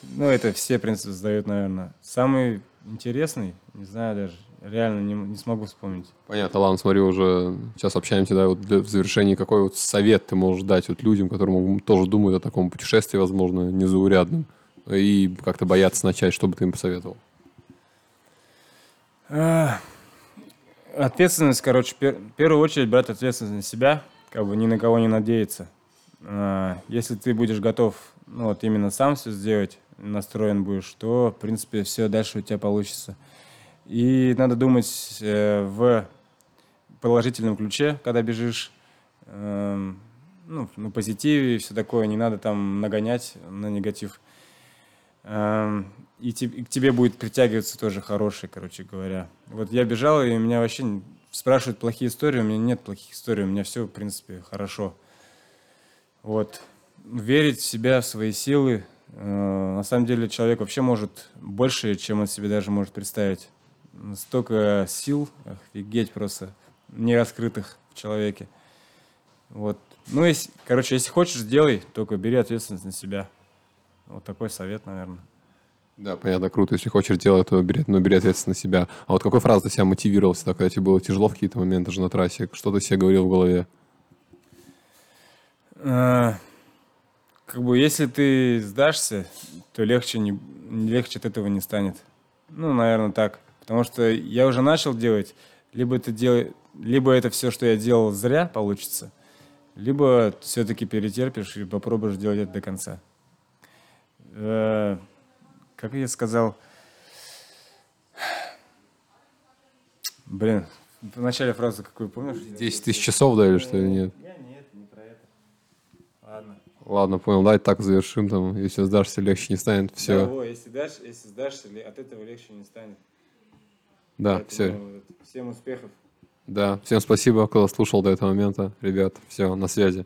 Ну, это все, в принципе, задают, наверное. Самый интересный, не знаю даже, реально не, не смогу вспомнить. Понятно, ладно, смотри, уже сейчас общаемся, да, вот для, в завершении, какой вот совет ты можешь дать вот людям, которые тоже думают о таком путешествии, возможно, незаурядном, и как-то боятся начать, что бы ты им посоветовал? А, Ответственность, короче, пер- в первую очередь брать ответственность на себя, как бы ни на кого не надеяться. А, Если ты будешь готов, ну вот именно сам все сделать, настроен будешь, то, в принципе, все дальше у тебя получится. И надо думать э, в положительном ключе, когда бежишь, эм, ну, на позитиве и все такое, не надо там нагонять на негатив. Эм, И, те- и к тебе будет притягиваться тоже хороший, короче говоря. Вот я бежал, и меня вообще спрашивают плохие истории, у меня нет плохих историй, у меня все, в принципе, хорошо. Вот. Верить в себя, в свои силы. Э, На самом деле человек вообще может больше, чем он себе даже может представить. Столько сил, офигеть просто, не раскрытых в человеке. Вот. Ну, если, короче, если хочешь, сделай, только бери ответственность на себя. Вот такой совет, наверное. Да, понятно, круто. Если хочешь делать, то бери, но бери ответственность на себя. А вот какой фразой ты себя мотивировался, так, когда тебе было тяжело в какие-то моменты же на трассе? Что ты себе говорил в голове? Как бы, если ты сдашься, то легче, не, легче от этого не станет. Ну, наверное, так. Потому что я уже начал делать, либо это, дел... либо это все, что я делал, зря получится, либо все-таки перетерпишь и попробуешь делать это до конца. Э, Как я сказал... Блин, в начале фразы какую помнишь? 10 тысяч часов, да, или что, или нет? Я нет, не про это. Ладно. Понял, давай так завершим, там, если сдашься, легче не станет, Да, все. во, если, дашь, если сдашься, от этого легче не станет. Да, Поэтому все. Всем успехов. Да, всем спасибо, кто слушал до этого момента. Ребят, все, на связи.